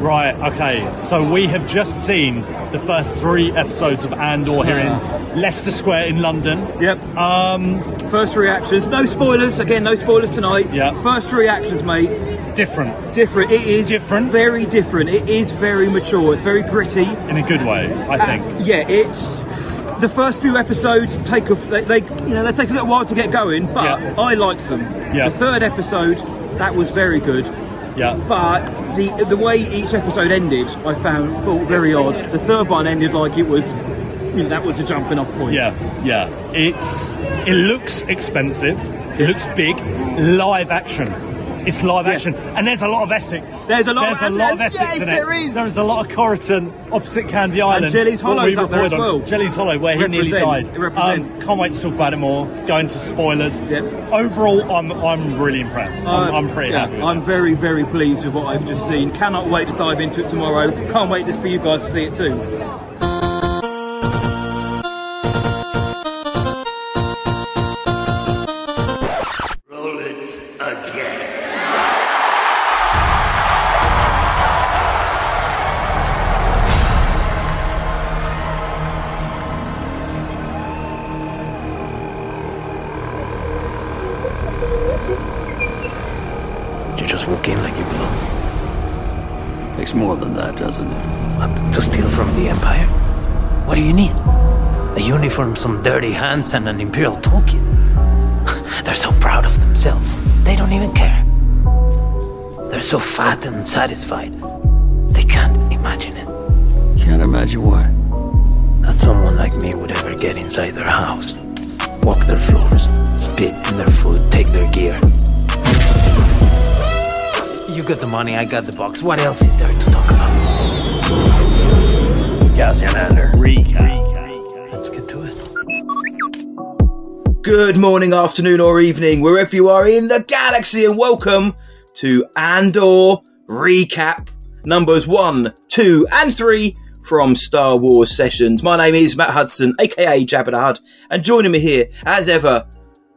Right, okay. So we have just seen the first three episodes of Andor here in Leicester Square in London. Yep. Um, First reactions. No spoilers. Again, no spoilers tonight. Yeah. First reactions, mate. different Different. It is Different? Very different. It is very mature. It's very gritty. in a good way, I Uh, think. yeah, it's the first few episodes take a they, they you know they take a little while to get going, but Yeah. I liked them. Yeah. The third episode that was very good, Yeah. but the the way each episode ended, I found felt very odd. The third one ended like it was. You know, that was a jumping off point. Yeah, yeah. It's it looks expensive. It looks big. Live action. It's live Yeah. action, and there's a lot of Essex. There's a lot There's of- a lot of Essex yes, in it. there is. There is a lot of Coryton opposite Canvey Island. Jelly's what Hollow's we up there as well. Jelly's Hollow, where he nearly died. Um, can't wait to talk about it more. Go into spoilers. Yep. Overall, I'm I'm really impressed. I'm, I'm pretty yeah, happy. I'm it. very, very pleased with what I've just seen. Cannot wait to dive into it tomorrow. Can't wait just for you guys to see it too. Some dirty hands, and an Imperial toolkit. They're so proud of themselves, they don't even care. They're so fat and satisfied, they can't imagine it. Can't imagine what. That someone like me would ever get inside their house, walk their floors, spit in their food, take their gear. You got the money, I got the box. What else is there to talk about? Cassian Andor. Let's Good morning, afternoon, or evening, wherever you are in the galaxy, and welcome to Andor Recap numbers one, two, and three from Star Wars Sessions. My name is Matt Hudson, aka Jabba the Hutt, and joining me here, as ever,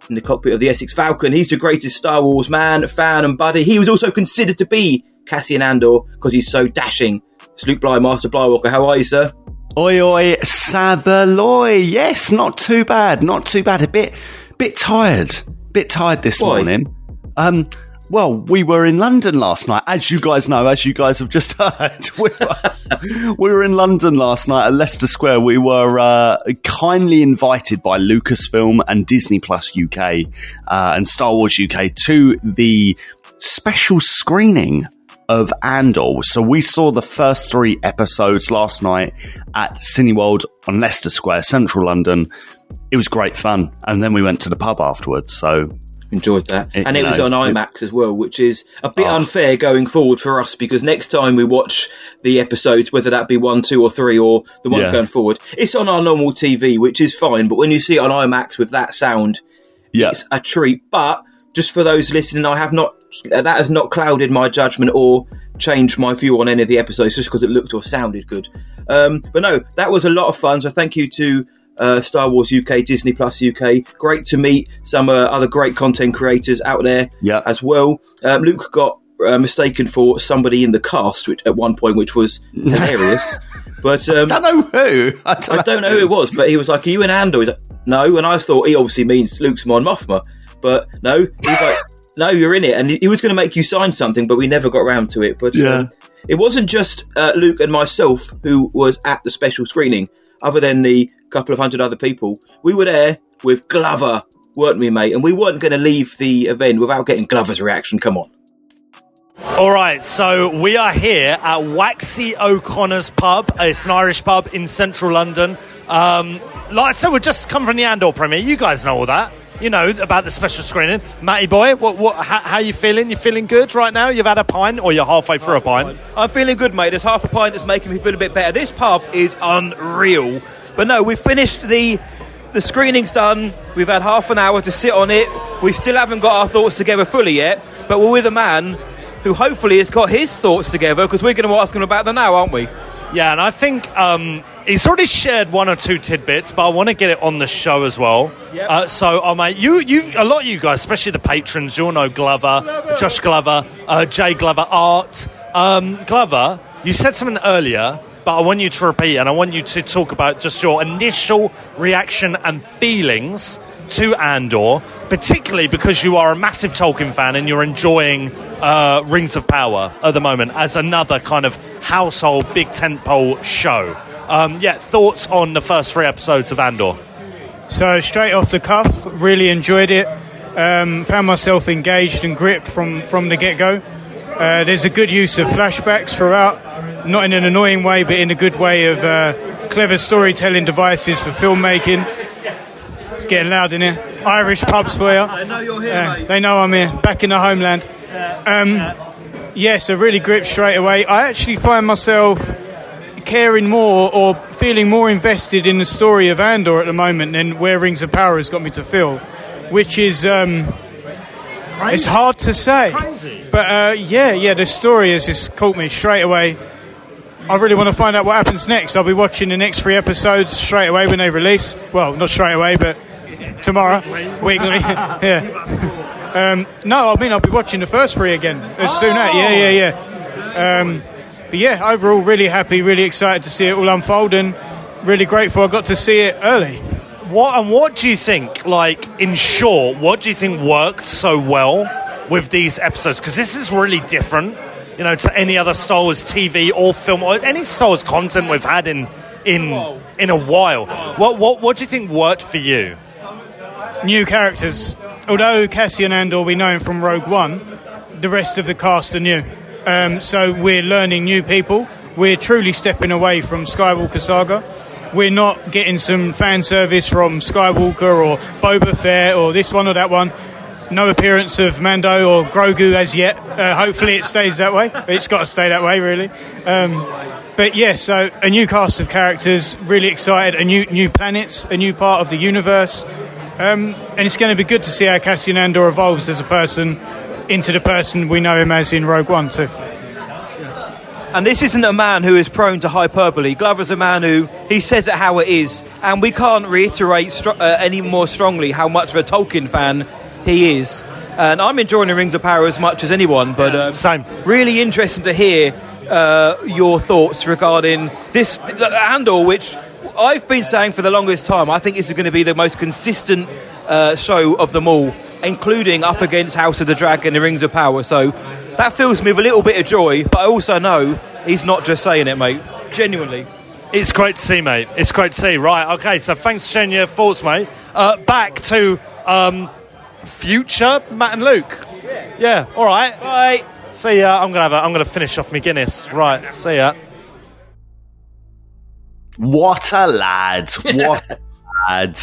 in the cockpit of the Essex Falcon, he's the greatest Star Wars man, fan, and buddy. He was also considered to be Cassian Andor because he's so dashing. It's Luke Bly, Master Blywalker. How are you, sir? Oi oi Sabaloy. Yes, not too bad. Not too bad. A bit bit tired. Bit tired this Why? morning. Um well, we were in London last night, as you guys know, as you guys have just heard. We were, we were in London last night at Leicester Square. We were uh, kindly invited by Lucasfilm and Disney Plus UK uh, and Star Wars UK to the special screening of Andor. So we saw the first three episodes last night at Cineworld on Leicester Square, central London. It was great fun. And then we went to the pub afterwards. So enjoyed that. It- and it you was know, on it- IMAX as well, which is a bit Oh. unfair going forward for us because next time we watch the episodes, whether that be one, two, or three, or the ones Yeah. going forward, it's on our normal TV, which is fine. But when you see it on IMAX with that sound, yeah, it's a treat. But just for those listening, I have not that has not clouded my judgment or changed my view on any of the episodes just because it looked or sounded good. Um, but no, that was a lot of fun. So thank you to uh, Star Wars UK, Disney Plus UK. Great to meet some uh, other great content creators out there Yeah. as well. Um, Luke got uh, mistaken for somebody in the cast which, at one point, which was hilarious. but um, I don't know who. I don't, I don't know who it was, but he was like, "Are you in Andor?" He's like, "No," and I thought he obviously means Luke's Mon Mothma, but no, he's like, "No, you're in it," and he was going to make you sign something, but we never got around to it. But Yeah. um, it wasn't just uh, Luke and myself who was at the special screening, other than the couple of hundred other people. We were there with Glover, weren't we, mate? And we weren't going to leave the event without getting Glover's reaction. Come on. All right, so we are here at Waxy O'Connor's pub. It's an Irish pub in central London. Um, like I said, we've just come from the Andor premiere. You guys know all that. You know about the special screening. Matty boy, what, what, how, how you feeling? You feeling good right now? You've had a pint, or you're halfway through a pint? I'm feeling good, mate. There's half a pint that's making me feel a bit better. This pub is unreal. But no, we've finished the the screening's done. We've had half an hour to sit on it. We still haven't got our thoughts together fully yet, but we're with a man who hopefully has got his thoughts together because we're going to ask him about them now, aren't we? Yeah, and I think um, he's already shared one or two tidbits, but I want to get it on the show as well. Yep. Uh, so, oh, mate, you, you, a lot of you guys, especially the patrons, you'll know Glover, Josh Glover, uh, Jay Glover, Art. Um, Glover, You said something earlier, but I want you to repeat, and I want you to talk about just your initial reaction and feelings to Andor, particularly because you are a massive Tolkien fan and you're enjoying uh, Rings of Power at the moment as another kind of household big tentpole show. Um, yeah, thoughts on the first three episodes of Andor? So straight off the cuff, really enjoyed it. Um, found myself engaged and gripped from from the get go. Uh, there's a good use of flashbacks throughout, not in an annoying way, but in a good way of uh, clever storytelling devices for filmmaking. It's getting loud in here. Irish pubs for you. I know you're here, Uh, mate. they know I'm here, back in the homeland. Um, yeah, so really gripped straight away. I actually find myself caring more or feeling more invested in the story of Andor at the moment than where Rings of Power has got me to feel, which is um, it's hard to say. But uh, yeah, yeah, the story has just caught me straight away. I really want to find out what happens next. I'll be watching the next three episodes straight away when they release. Well, not straight away, but tomorrow, weekly. yeah. Um, no, I mean I'll be watching the first three again as soon as. Yeah, yeah, yeah. Um, but yeah, overall, really happy, really excited to see it all unfold, and really grateful I got to see it early. What and what do you think? Like in short, what do you think worked so well with these episodes? Because this is really different, you know, to any other Star Wars TV or film or any Star Wars content we've had in in in a while. What what what do you think worked for you? New characters. Although Cassian Andor we know him from Rogue One, the rest of the cast are new. Um, so we're learning new people. We're truly stepping away from Skywalker saga. We're not getting some fan service from Skywalker or Boba Fett or this one or that one. No appearance of Mando or Grogu as yet. Uh, hopefully it stays that way. It's got to stay that way, really. Um, but yeah, so a new cast of characters, really excited. A new new planets, a new part of the universe, um, and it's going to be good to see how Cassian Andor evolves as a person into the person we know him as in Rogue One too. And this isn't a man who is prone to hyperbole. Glover's a man who he says it how it is, and we can't reiterate str- uh, any more strongly how much of a Tolkien fan he is. And I'm enjoying the Rings of Power as much as anyone, but um, Same. really interesting to hear uh, your thoughts regarding this th- Andor, which I've been saying for the longest time. I think this is going to be the most consistent uh, show of them all, including up against House of the Dragon and the Rings of Power. So that fills me with a little bit of joy, but I also know he's not just saying it, mate. Genuinely. It's great to see, mate. It's great to see. Right, okay, so thanks for sharing your thoughts, mate. Uh, back to um, future Matt and Luke. Yeah, all right. Bye. See ya. I'm gonna have. A, I'm gonna finish off my Guinness. Right. See ya. What a lad. What a lad.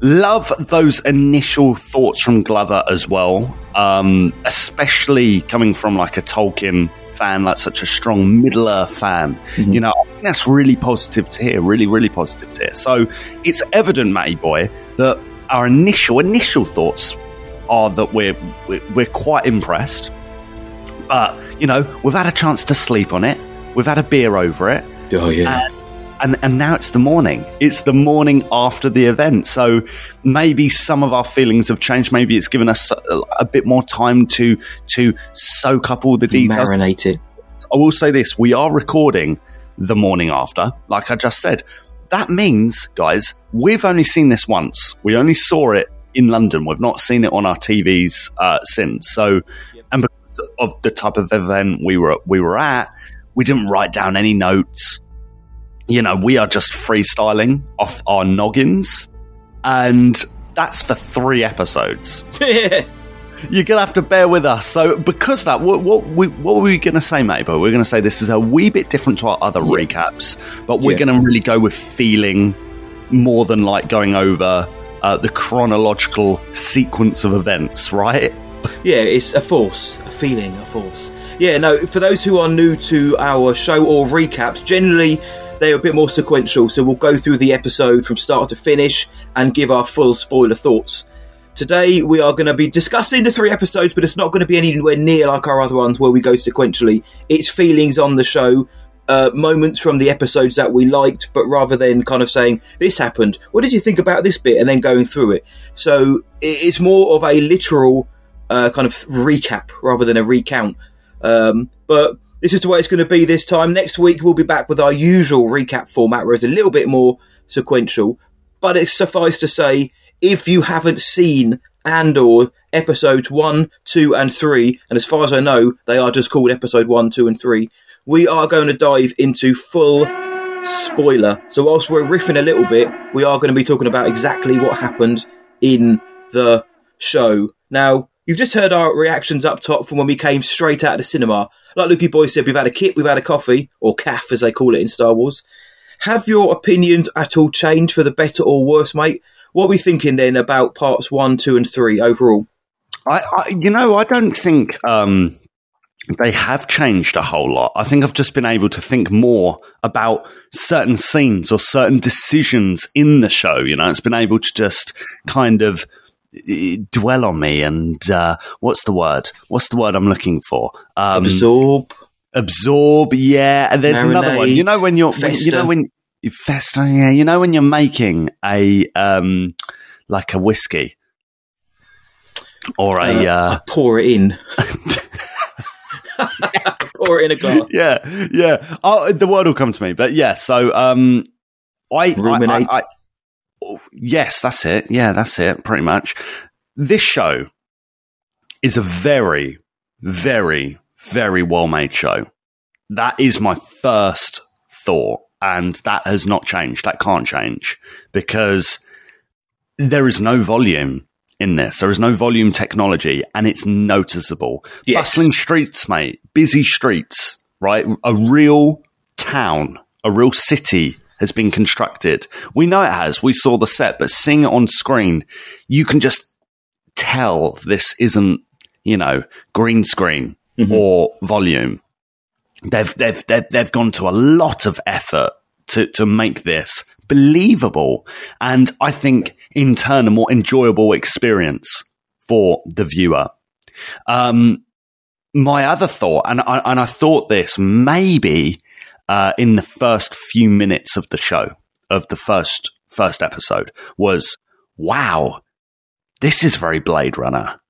Love those initial thoughts from Glover as well, um, especially coming from like a Tolkien fan, like such a strong Middle Earth fan. You know, I think that's really positive to hear, really, really positive to hear. So it's evident, Matty Boy, that our initial, initial thoughts are that we're, we're, we're quite impressed. But, you know, we've had a chance to sleep on it. We've had a beer over it Oh yeah. And and now it's the morning. It's the morning after the event, so maybe some of our feelings have changed. Maybe it's given us a, a bit more time to to soak up all the details. Marinate it. I will say this: we are recording the morning after, like I just said. That means, guys, we've only seen this once. We only saw it in London. We've not seen it on our TVs uh, since. So, and because of the type of event we were we were at, we didn't write down any notes you know, we are just freestyling off our noggins, and that's for three episodes. You're gonna have to bear with us. So, because of that, what what, we, what were we gonna say, mate? But we're gonna say this is a wee bit different to our other recaps, but we're Yeah. gonna really go with feeling more than like going over uh, the chronological sequence of events, right? Yeah, it's a force, a feeling, a force. Yeah, no, for those who are new to our show or recaps, generally they're a bit more sequential, so we'll go through the episode from start to finish and give our full spoiler thoughts. Today we are going to be discussing the three episodes, but it's not going to be anywhere near like our other ones where we go sequentially. It's feelings on the show, uh, moments from the episodes that we liked, but rather than kind of saying, this happened, what did you think about this bit, and then going through it. So it's more of a literal uh, kind of recap rather than a recount. Um, but this is the way it's going to be this time. Next week, we'll be back with our usual recap format, where it's a little bit more sequential. But it's suffice to say, if you haven't seen Andor episodes one, two, and three, and as far as I know, they are just called episode one, two, and three, we are going to dive into full spoiler. So, whilst we're riffing a little bit, we are going to be talking about exactly what happened in the show. Now, you've just heard our reactions up top from when we came straight out of the cinema. Like Lukey Boy said, we've had a kit, we've had a coffee, or caf as they call it in Star Wars. Have your opinions at all changed for the better or worse, mate? What are we thinking then about parts one, two, and three overall? I, I you know, I don't think um, they have changed a whole lot. I think I've just been able to think more about certain scenes or certain decisions in the show. You know, it's been able to just kind of dwell on me and uh, what's the word? What's the word I'm looking for? Um, Absorb. absorb. Yeah, and there's another one. You know when you're when, you know when you fester. Yeah, you know when you're making a um like a whiskey or a Uh, uh, I pour it in. pour it in a glass. yeah, yeah. Oh, the word will come to me, but yeah. So, um, I, Ruminate. I, I- yes, that's it. Yeah, that's it. Pretty much. This show is a very, very, very well made show. That is my first thought, and that has not changed. That can't change because there is no volume in this. There is no volume technology, and it's noticeable. Yes. Bustling streets, mate. Busy streets, right? A real town, a real city has been constructed. We know it has. We saw the set, but seeing it on screen, you can just tell this isn't, you know, green screen or volume. They've they've they've they've gone to a lot of effort to to make this believable, and I think in turn a more enjoyable experience for the viewer. Um, my other thought, and I, and I thought this maybe uh, in the first few minutes of the show of the first first episode was, wow, this is very Blade Runner.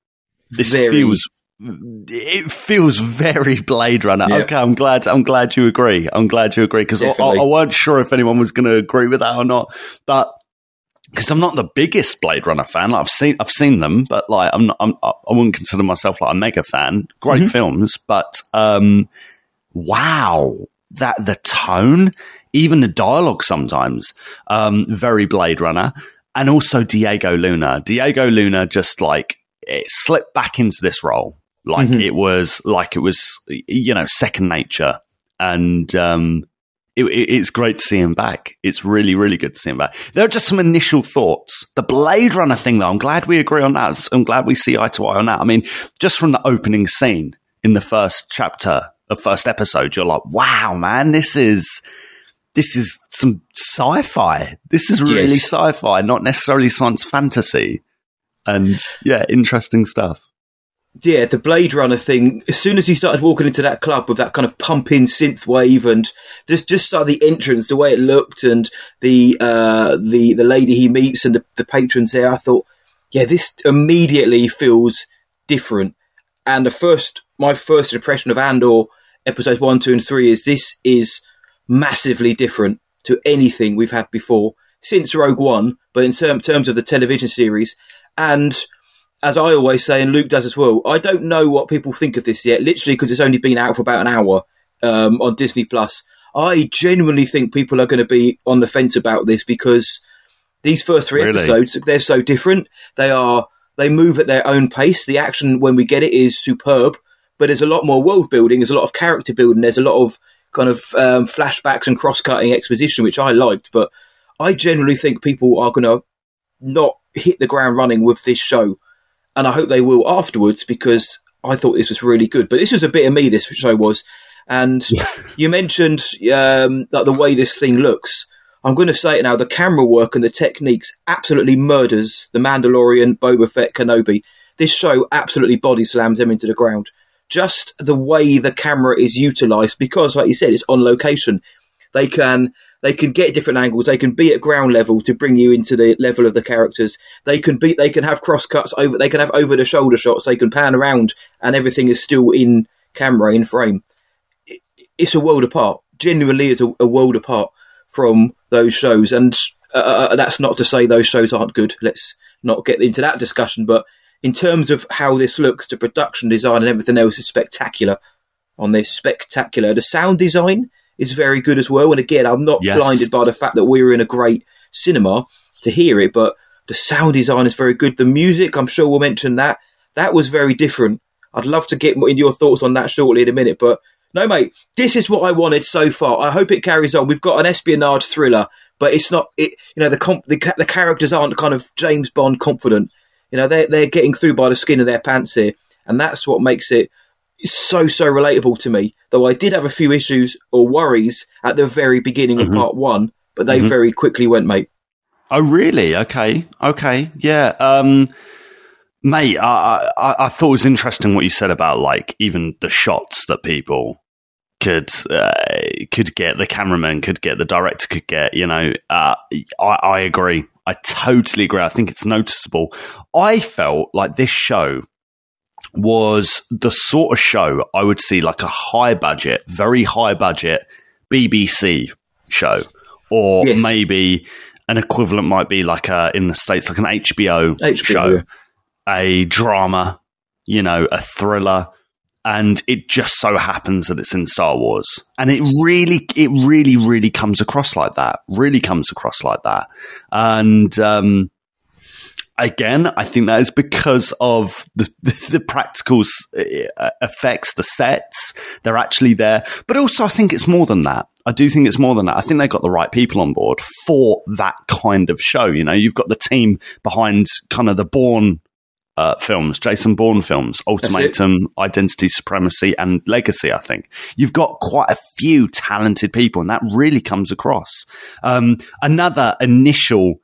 This Very. feels it feels very Blade Runner. Yep. Okay, I'm glad. I'm glad you agree. I'm glad you agree because I, I. I weren't sure if anyone was going to agree with that or not. But because I'm not the biggest Blade Runner fan, like I've seen I've seen them, but like I'm not. I'm, I wouldn't consider myself like a mega fan. Great Mm-hmm. films, but um, wow, that the tone, even the dialogue sometimes, um, very Blade Runner, and also Diego Luna. Diego Luna just like it slipped back into this role, like Mhm. it was like it was you know second nature, and um, it, it- it's great to see him back. It's really, really good to see him back. There are just some initial thoughts. The Blade Runner thing, though, I'm glad we agree on that. I'm glad we see eye to eye on that. I mean, just from the opening scene in the first chapter, the first episode, you're like, wow, man, this is. This is some sci-fi. This is really Yes. sci-fi, not necessarily science fantasy. And yeah, interesting stuff. yeah, the Blade Runner thing. As soon as he started walking into that club with that kind of pumping synth wave and just just started the entrance, the way it looked, and the uh, the the lady he meets and the, the patrons there, I thought, yeah, this immediately feels different. And the first, my first impression of Andor episodes one, two, and three is this is massively different to anything we've had before since Rogue One, but in term, terms of the television series. And as I always say, and Luke does as well, I don't know what people think of this yet, literally because it's only been out for about an hour um, on Disney Plus. I genuinely think people are going to be on the fence about this because these first three Really? episodes they're so different. They are they move at their own pace. The action when we get it is superb, but there's a lot more world building. There's a lot of character building. There's a lot of kind of um, flashbacks and cross cutting exposition, which I liked. But I generally think people are going to not hit the ground running with this show, and I hope they will afterwards because I thought this was really good. But this was a bit of me. This show was, and you mentioned um, that the way this thing looks. I'm going to say it now. The camera work and the techniques absolutely murders the Mandalorian, Boba Fett, Kenobi. This show absolutely body slams them into the ground. Just the way the camera is utilized, because, like you said, it's on location. They can they can get different angles. They can be at ground level to bring you into the level of the characters. They can be. They can have cross cuts over. They can have over the shoulder shots. They can pan around, and everything is still in camera in frame. it's a world apart. Genuinely, is a, a world apart from those shows, and uh, uh, that's not to say those shows aren't good. Let's not get into that discussion. But in terms of how this looks, the production design and everything else is spectacular. On this, spectacular. The sound design is very good as well. And again, I'm not Yes. blinded by the fact that we were in a great cinema to hear it, but the sound design is very good. The music, I'm sure we'll mention that. That was very different. I'd love to get into your thoughts on that shortly in a minute, but no, mate, this is what I wanted so far. I hope it carries on. We've got an espionage thriller, but it's not. It, you know, the comp, the, the characters aren't kind of James Bond confident. You know, they're they're getting through by the skin of their pants here, and that's what makes it so so relatable to me. Though I did have a few issues or worries at the very beginning of part one, but they very quickly went, mate. Oh, really? Okay. Okay. Yeah. Um, mate, I, I, I thought it was interesting what you said about like even the shots that people could uh, could get, the cameraman could get, the director could get. You know, uh, I, I agree. I totally agree. I think it's noticeable. I felt like this show was the sort of show I would see like a high budget, very high budget BBC show, or Yes. maybe an equivalent might be like a in the states like an HBO, HBO, show. A drama, you know, a thriller. And it just so happens that it's in Star Wars, and it really, it really, really comes across like that. Really comes across like that, and um, again, I think that is because of the the practical uh, effects, the sets. They're actually there, but also I think it's more than that. I do think it's more than that. I think they got the right people on board for that kind of show. You know, you've got the team behind kind of the Bourne uh, films, Jason Bourne films, Ultimatum, Identity Supremacy, and Legacy. I think you've got quite a few talented people, and that really comes across. Um, another initial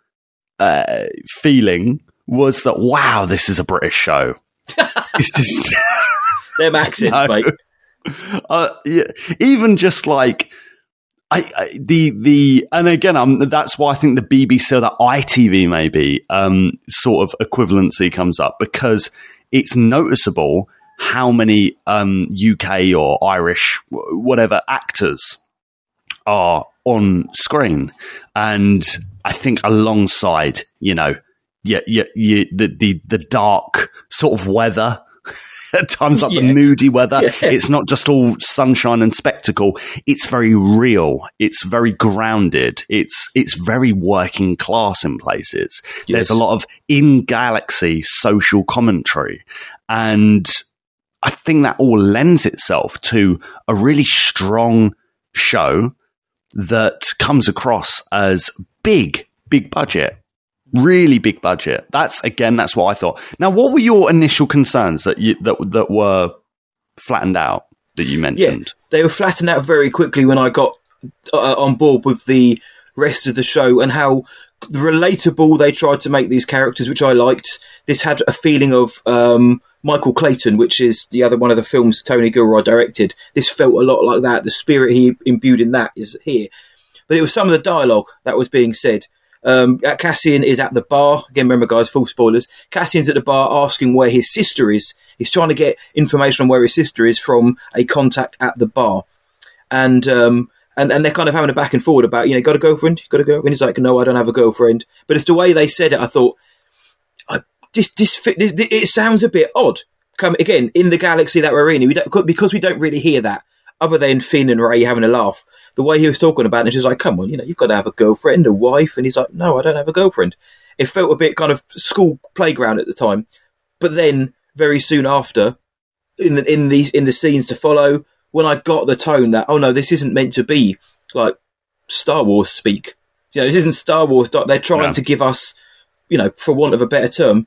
uh, feeling was that wow, this is a British show. it's just Them accents, No. mate. uh, yeah, even just like I, I the the and again um, that's why I think the BBC or the ITV maybe um, sort of equivalency comes up because it's noticeable how many um, UK or Irish whatever actors are on screen. And I think alongside you know yeah yeah yeah the the the dark sort of weather at times like the moody weather Yeah. it's not just all sunshine and spectacle. It's very real. It's very grounded. It's it's very working class in places. There's a lot of in galaxy social commentary. And i think that all lends itself to a really strong show that comes across as big big budget really big budget that's again that's what i thought now what were your initial concerns that you that that were flattened out that you Yeah, mentioned they were flattened out very quickly when I got uh, on board with the rest of the show and how relatable they tried to make these characters, which I liked. This had a feeling of um, Michael Clayton, which is the other one of the films Tony Gilroy directed. This felt a lot like that. The spirit he imbued in that is here. But it was some of the dialogue that was being said. Um, Cassian is at the bar. Again, remember, guys, full spoilers. Cassian's at the bar asking where his sister is. He's trying to get information on where his sister is from a contact at the bar. And, um, and, and they're kind of having a back and forward about, you know, got a girlfriend? You got a girlfriend? He's like, no, I don't have a girlfriend. But it's the way they said it, I thought, I, this, this, this, it sounds a bit odd. Come again in the galaxy that we're in, we don't, because we don't really hear that, other than Finn and Rey having a laugh. The way he was talking about it, and she's like, "Come on, you know, you've got to have a girlfriend, a wife," and he's like, "No, I don't have a girlfriend." It felt a bit kind of school playground at the time, but then very soon after, in the in these in the scenes to follow, when I got the tone that, oh no, this isn't meant to be like Star Wars speak. You know, this isn't Star Wars. They're trying Yeah. to give us, you know, for want of a better term,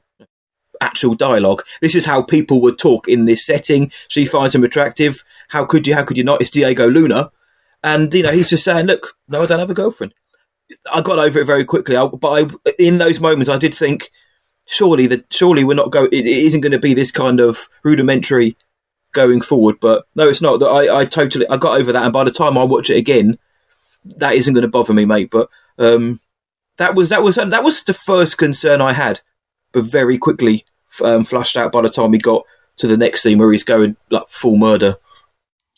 actual dialogue. This is how people would talk in this setting. She finds him attractive. How could you? How could you not? It's Diego Luna, and you know he's just saying, "Look, no, I don't have a girlfriend." I got over it very quickly, I, but I, in those moments, I did think, surely that surely we're not going. It, it isn't going to be this kind of rudimentary going forward. But no, it's not. That I, I totally I got over that, and by the time I watch it again, that isn't going to bother me, mate. But um, that was that was that was the first concern I had, but very quickly um, flushed out by the time we got to the next scene where he's going like full murder.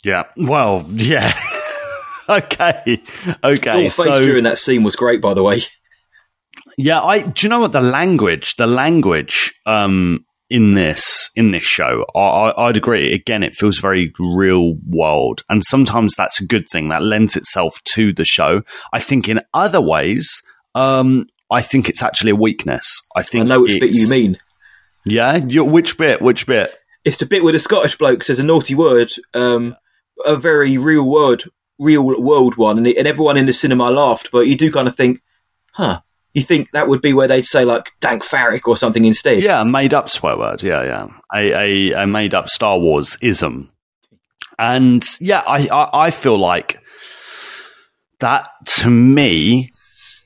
Yeah. Well, yeah. okay. Okay. Your face So during that scene was great, by the way. yeah, I do you know what the language, the language um in this in this show, I, I, I'd agree. Again, it feels very real world, and sometimes that's a good thing. That lends itself to the show. I think in other ways, um, I think it's actually a weakness. I I think know which bit it's- you mean. Yeah, you, which bit? Which bit? It's the bit where the Scottish bloke says a naughty word, um, a very real word, real world one, and, it, and everyone in the cinema laughed. But you do kind of think, huh? You think that would be where they'd say like "dank farrick" or something instead? Yeah, made up swear word. Yeah, yeah. A, a, a made up Star Wars ism. And yeah, I, I, I feel like that to me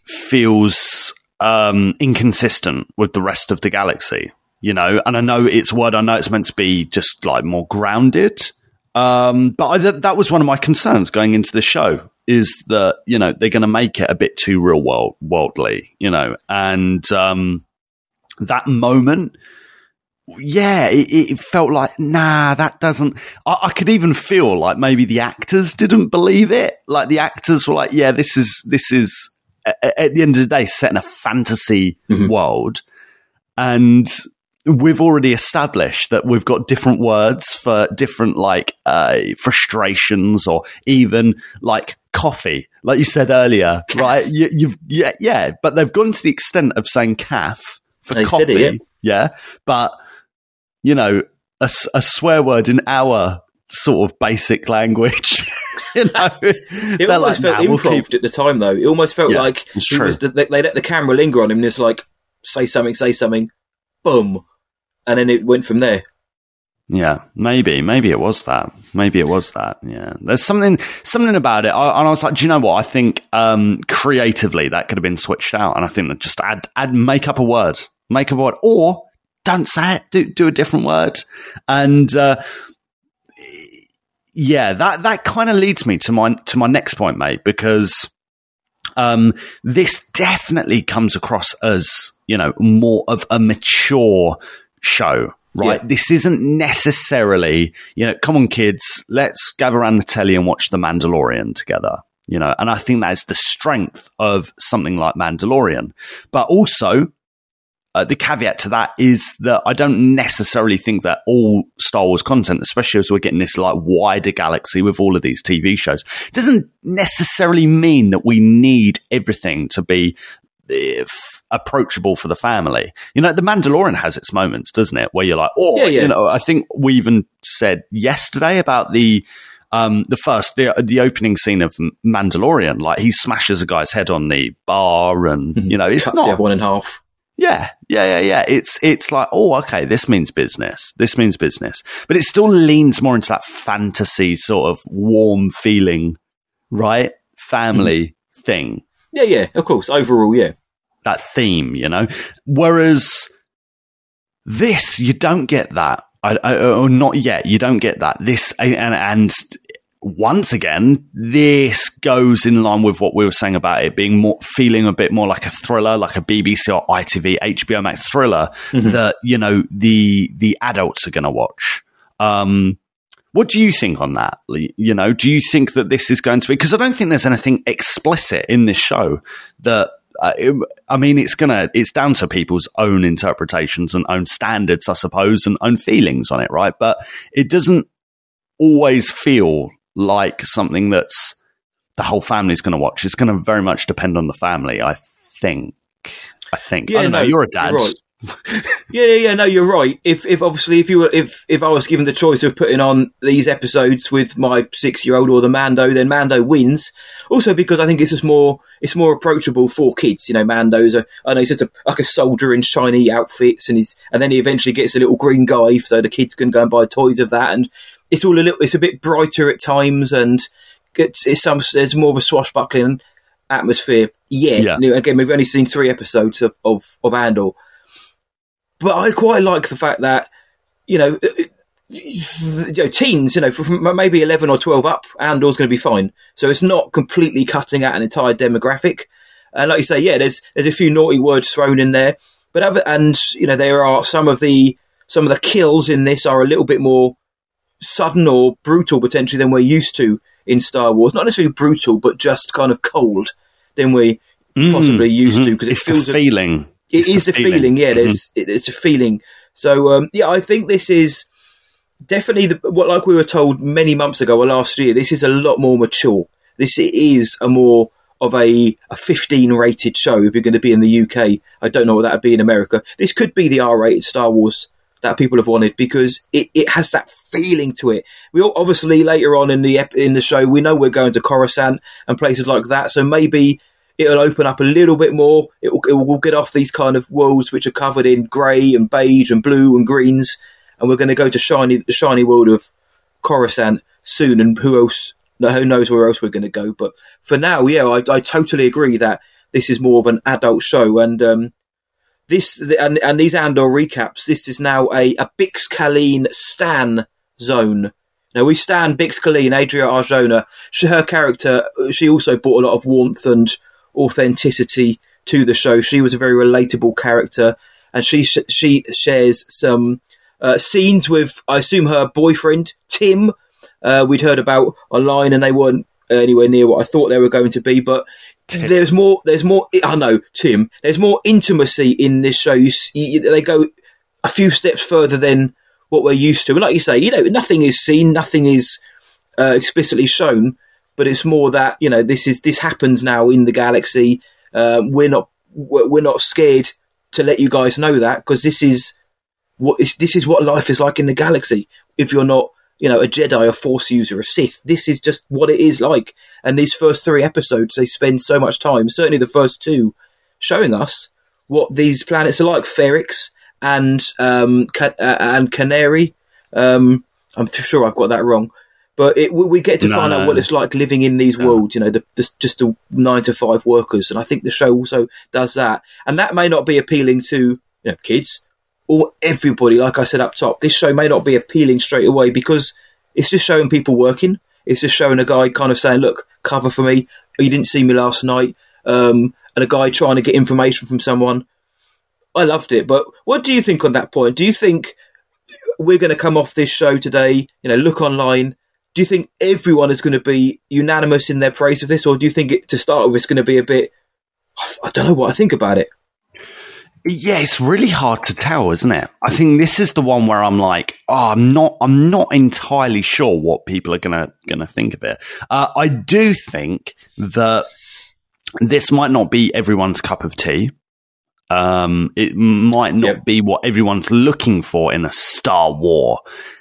feels um, inconsistent with the rest of the galaxy, you know? And I know it's word, I know it's meant to be just like more grounded. Um, but I, that, that was one of my concerns going into the show is that, you know, they're going to make it a bit too real world, worldly, you know? And, um, that moment, yeah, it, it felt like, nah, that doesn't. I, I could even feel like maybe the actors didn't believe it. Like the actors were like, yeah, this is, this is, a- a- at the end of the day, set in a fantasy world. And we've already established that we've got different words for different like uh, frustrations or even like coffee, like you said earlier, right? You, you've yeah, yeah, but they've gone to the extent of saying caf for They coffee, it, yeah, but you know, a swear word in our sort of basic language. you know, It almost like, felt "Nah, we'll improv keep- at the time, though. It almost felt Yeah, like it's he true. was they, they let the camera linger on him, and it's like say something, say something, boom, and then it went from there. Yeah, maybe, maybe it was that. Maybe it was that. Yeah, there's something, something about it. I, and I was like, do you know what? I think um, creatively that could have been switched out, and I think that just add, add, make up a word, make up a word, or don't say it, do do a different word, and uh, yeah, that that kind of leads me to my to my next point, mate, because um, this definitely comes across as you know more of a mature show right? Yeah. this isn't necessarily you know come on kids let's gather around the telly and watch the mandalorian together you know? And i think that is the strength of something like mandalorian. But also uh, the caveat to that is that I don't necessarily think that all Star Wars content, especially as we're getting this like wider galaxy with all of these TV shows, doesn't necessarily mean that we need everything to be f- approachable for the family. You know, The Mandalorian has its moments, doesn't it? Where you're like, oh, Yeah, yeah. you know, I think we even said yesterday about the um, the first the, the opening scene of Mandalorian, like he smashes a guy's head on the bar, and you know, it's Cuts not one in half. yeah, yeah, yeah, yeah. It's it's like, oh, okay, this means business. This means business. But it still leans more into that fantasy sort of warm feeling, right? Family thing. Yeah, yeah, of course. Overall, yeah. That theme, you know? Whereas this, you don't get that. I, I, or not yet. You don't get that. This, and, and once again, this goes in line with what we were saying about it being more, feeling a bit more like a thriller, like a BBC or ITV, HBO Max thriller that, you know, the, the adults are going to watch. Um, what do you think on that? You know, do you think that this is going to be? Because I don't think there's anything explicit in this show that. Uh, it- I mean, it's gonna. It's down to people's own interpretations and own standards, I suppose, and own feelings on it, right? But it doesn't always feel like something that's the whole family's going to watch. It's going to very much depend on the family, I think. I think. I don't know. You're a dad. right. yeah, yeah, yeah. No, you're right. If, if obviously, if you were, if, if I was given the choice of putting on these episodes with my six-year-old or the Mando, then Mando wins. Also, because I think it's just more, it's more approachable for kids. You know, Mando's a, I know he's just a, like a soldier in shiny outfits, and he's, and then he eventually gets a little green guy, so the kids can go and buy toys of that, and it's all a little, it's a bit brighter at times, and it's, it's some, there's more of a swashbuckling atmosphere. Yeah. Yeah. Again, we've only seen three episodes of, of, of Andor but I quite like the fact that you know, you know, teens, you know, from maybe eleven or twelve up, Andor's going to be fine. So it's not completely cutting out an entire demographic. And like you say, yeah, there's there's a few naughty words thrown in there, but other, and you know, there are some of the some of the kills in this are a little bit more sudden or brutal potentially than we're used to in Star Wars. Not necessarily brutal, but just kind of cold than we possibly used to because it Mm-hmm. It's the feels a- feeling. It It's is the feeling, yeah. Mhm. There's it, it's a feeling. So um, yeah, I think this is definitely the, what like we were told many months ago or last year. This is a lot more mature. This is a more of a, a 15 rated show if you're going to be in the UK. I don't know what that would be in America. This could be the R rated Star Wars that people have wanted because it, it has that feeling to it. We all, obviously later on in the ep- in the show we know we're going to Coruscant and places like that, so maybe it'll open up a little bit more. It will, it will get off these kind of worlds which are covered in grey and beige and blue and greens, and we're going to go to shiny the shiny world of Coruscant soon. And who else? No, who knows where else we're going to go? But for now, yeah, I, I totally agree that this is more of an adult show, and um, this and, and these Andor recaps. This is now a a Bix Caleen Stan zone. Now we stand Bix Caleen, Adria Arjona. She, her character, she also brought a lot of warmth and authenticity to the show. She was a very relatable character, and she sh- she shares some uh, scenes with, I assume, her boyfriend Tim. Uh, we'd heard about online, and they weren't anywhere near what I thought they were going to be. But there's more. There's more. I know Tim. There's more intimacy in this show. You, you, they go a few steps further than what we're used to. And like you say, you know, nothing is seen, nothing is uh, explicitly shown, but it's more that you know this is this happens now in the galaxy. Um, we're not we're not scared to let you guys know that because this is what is this is what life is like in the galaxy. If you're not you know a Jedi, a Force user, a Sith, this is just what it is like. And these first three episodes, they spend so much time. Certainly the first two, showing us what these planets are like. Ferrix and um, Ca- uh, and Canary. Um, I'm sure I've got that wrong, but it, we we get to No, find out what it's like living in these worlds. You know, the, the, just the nine to five workers, and I think the show also does that. And that may not be appealing to you know kids or everybody. Like I said up top, this show may not be appealing straight away because it's just showing people working. It's just showing a guy kind of saying, "Look, cover for me. You didn't see me last night." Um, and a guy trying to get information from someone. I loved it, but what do you think on that point? Do you think we're going to come off this show today? You know, look online. Do you think everyone is going to be unanimous in their praise of this, or do you think it, to start with it's going to be a bit? I don't know what I think about it. Yeah, it's really hard to tell, isn't it? I think this is the one where I'm like, oh, I'm not, I'm not entirely sure what people are gonna gonna think of it. Uh, I do think that this might not be everyone's cup of tea. Um, it might not Yep. be what everyone's looking for in a Star War.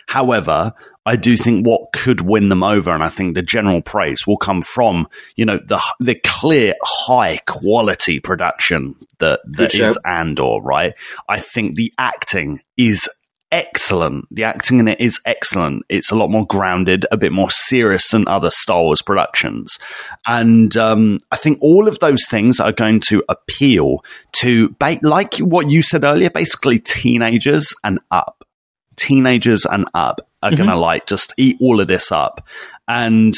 However, I do think what could win them over, and I think the general praise will come from you know the the clear high quality production that that Good is show. Andor. Right, I think the acting is excellent. The acting in it is excellent. It's a lot more grounded, a bit more serious than other Star Wars productions. And um, I think all of those things are going to appeal to, ba- like what you said earlier, basically teenagers and up. Teenagers and up are going to like just eat all of this up. And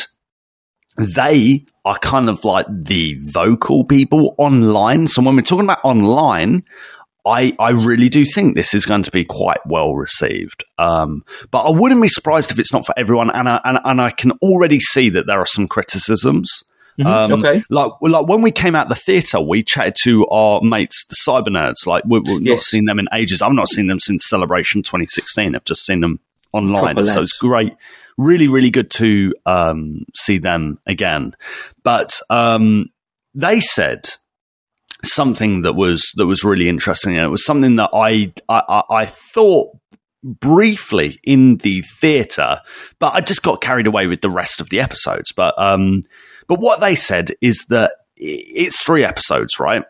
they are kind of like the vocal people online. So when we're talking about online, I, I really do think this is going to be quite well received. Um, but I wouldn't be surprised if it's not for everyone. And I, and, and I can already see that there are some criticisms. Um, okay. Like, like when we came out the theatre, we chatted to our mates, the cyber nerds. Like, we, we've not seen them in ages. I've not seen them since Celebration 2016. I've just seen them online. Proper So it's great. Really, really good to um, see them again. But um, they said something that was that was really interesting, and it was something that I I, I- thought briefly in the theatre, but I just got carried away with the rest of the episodes. But um, but what they said is that it's three episodes, right?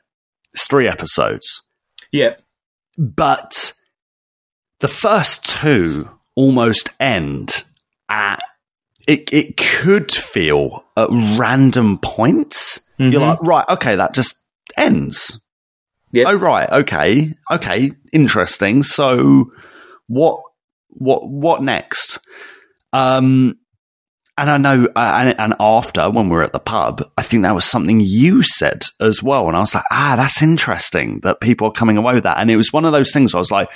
It's three episodes, Yeah. but the first two almost end at it, it could feel at random points. You're like, right, okay, that just ends. Yep. Oh, right, okay, okay, interesting. So, what, what, what next? Um, and I know, uh, and, and after when we were at the pub, I think that was something you said as well. And I was like, ah, that's interesting that people are coming away with that. And it was one of those things where I was like,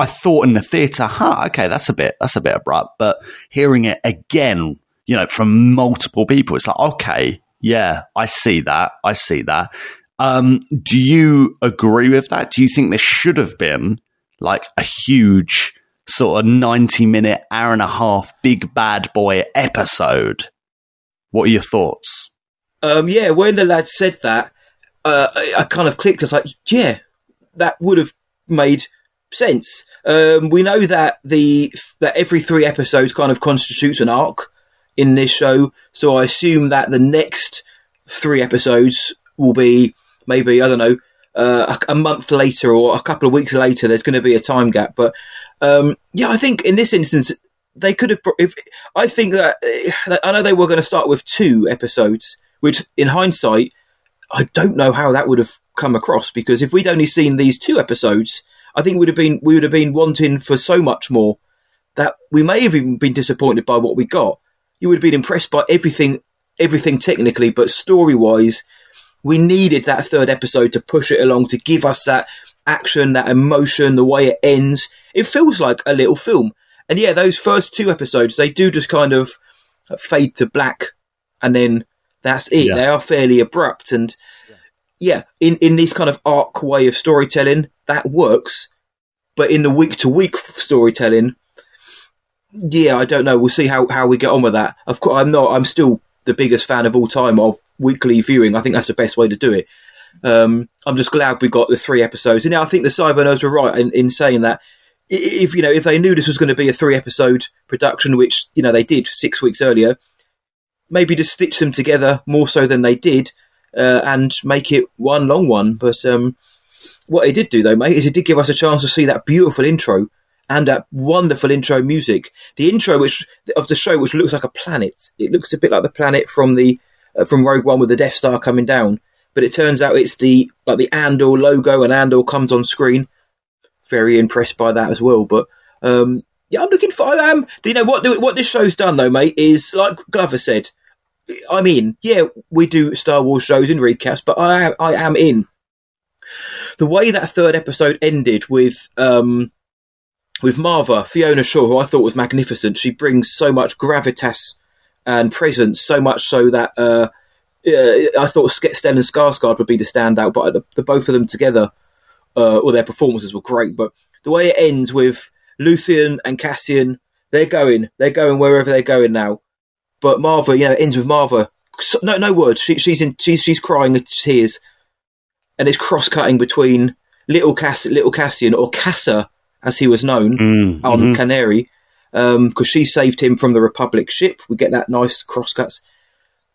I thought in the theatre, huh, okay, that's a bit, that's a bit abrupt. But hearing it again, you know, from multiple people, it's like, okay, yeah, I see that. I see that. Um, do you agree with that? Do you think there should have been like a huge sort of 90 minute, hour and a half big bad boy episode? What are your thoughts? Um, yeah, when the lad said that, uh, I, I kind of clicked. I was like, yeah, that would have made sense. Um, we know that the that every three episodes kind of constitutes an arc in this show, so I assume that the next three episodes will be maybe I don't know uh, a, a month later or a couple of weeks later. There's going to be a time gap, but um, yeah, I think in this instance they could have. If I think that uh, I know they were going to start with two episodes, which in hindsight, I don't know how that would have come across because if we'd only seen these two episodes, I think we'd have been we would have been wanting for so much more that we may have even been disappointed by what we got. You would have been impressed by everything, everything technically, but story wise, we needed that third episode to push it along to give us that action, that emotion, the way it ends. It feels like a little film. And yeah, those first two episodes, they do just kind of fade to black and then that's it. Yeah. They are fairly abrupt and yeah, in, in this kind of arc way of storytelling, that works. But in the week to week storytelling, yeah, I don't know. We'll see how, how we get on with that. Of course, I'm not, I'm still the biggest fan of all time of weekly viewing. I think that's the best way to do it. Um, I'm just glad we got the three episodes. And I think the Cyber Nerds were right in, in saying that if, you know, if they knew this was going to be a three episode production, which, you know, they did six weeks earlier, maybe to stitch them together more so than they did, uh, and make it one long one. But, um, what it did do though, mate, is it did give us a chance to see that beautiful intro and that wonderful intro music. The intro which of the show, which looks like a planet. It looks a bit like the planet from the uh, from Rogue One with the Death Star coming down. But it turns out it's the like the Andor logo, and Andor comes on screen. Very impressed by that as well. But um, yeah, I'm looking for. I am. Do you know what? What this show's done though, mate, is like Glover said. I'm in. Yeah, we do Star Wars shows in recaps, but I am, I am in. The way that third episode ended with um, with Maarva, Fiona Shaw, who I thought was magnificent. She brings so much gravitas and presence, so much so that uh, uh, I thought Stellan Skarsgård would be the standout, but the, the both of them together, uh, or their performances were great. But the way it ends with Luthen and Cassian, they're going, they're going wherever they're going now. But Maarva, you know, it ends with Maarva. So, no, no words. She, she's in, she's she's crying tears, and it's cross cutting between little Cass, little Cassian or Kassa, as he was known Mm, on mhm. Kenari, because she saved him from the Republic ship. We get that nice cross cuts,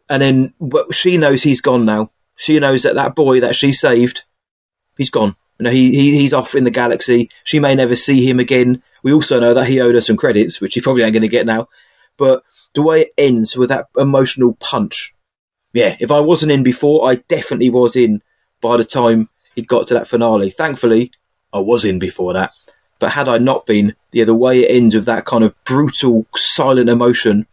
and then but she knows he's gone now. She knows that that boy that she saved, he's gone. You know, he, he he's off in the galaxy. She may never see him again. We also know that he owed her some credits, which he probably ain't going to get now. But the way it ends with that emotional punch, yeah. If I wasn't in before, I definitely was in by the time he got to that finale. Thankfully, I was in before that. But had I not been, yeah, the way it ends with that kind of brutal, silent emotion,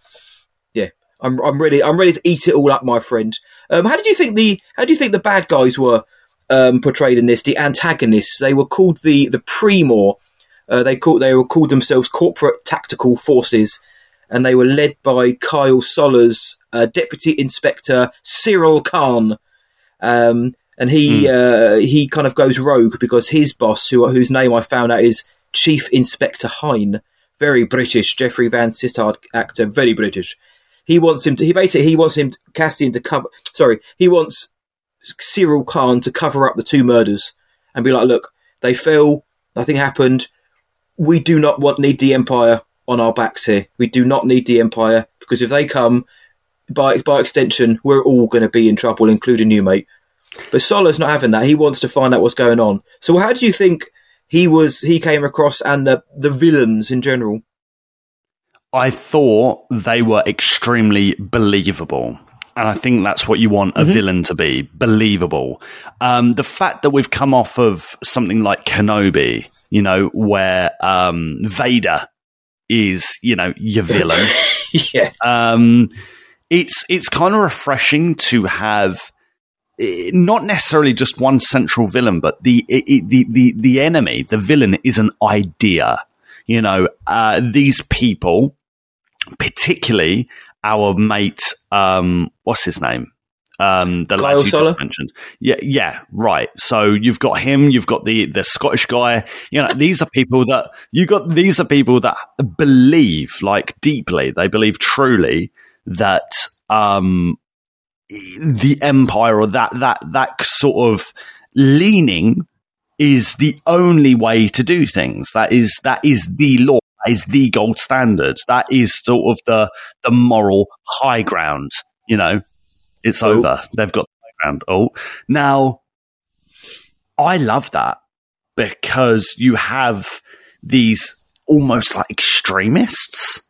yeah, I'm I'm ready. I'm ready to eat it all up, my friend. Um, how did you think the How do you think the bad guys were um, portrayed in this? The antagonists. They were called the the Pre-Mor. Uh, they called they were called themselves Corporate Tactical Forces, and they were led by Kyle Soller's, uh, Deputy Inspector Syril Karn. Um, and he uh, he kind of goes rogue because his boss, who whose name I found out is Chief Inspector Hyne, very British, Jeffrey Vansittart actor, very British. He wants him to. He basically he wants him to, Cassian to cover. Sorry, he wants Syril Karn to cover up the two murders and be like, look, they fell, nothing happened. We do not want need the Empire on our backs here. We do not need the Empire because if they come, by by extension, we're all going to be in trouble, including you, mate. But Solo's not having that. He wants to find out what's going on. So how do you think he was? He came across, and the the villains in general. I thought they were extremely believable. And I think that's what you want a villain to be believable. Um, the fact that we've come off of something like Kenobi, you know, where um, Vader is, you know, your villain. yeah, um, it's it's kind of refreshing to have eh, not necessarily just one central villain, but the it, it- the the the enemy, the villain, is an idea. You know, uh, these people, particularly our mate, um, what's his name? Um, the Kyle lad you just mentioned. Yeah, yeah, right. So you've got him, you've got the the Scottish guy. You know, these are people that you got. These are people that believe, like deeply, they believe truly that um, the empire or that that that sort of leaning is the only way to do things. That is that is the law. That is the gold standard. That is sort of the the moral high ground. You know, it's Oh. over. They've got the high ground. Oh, now I love that because you have these almost like extremists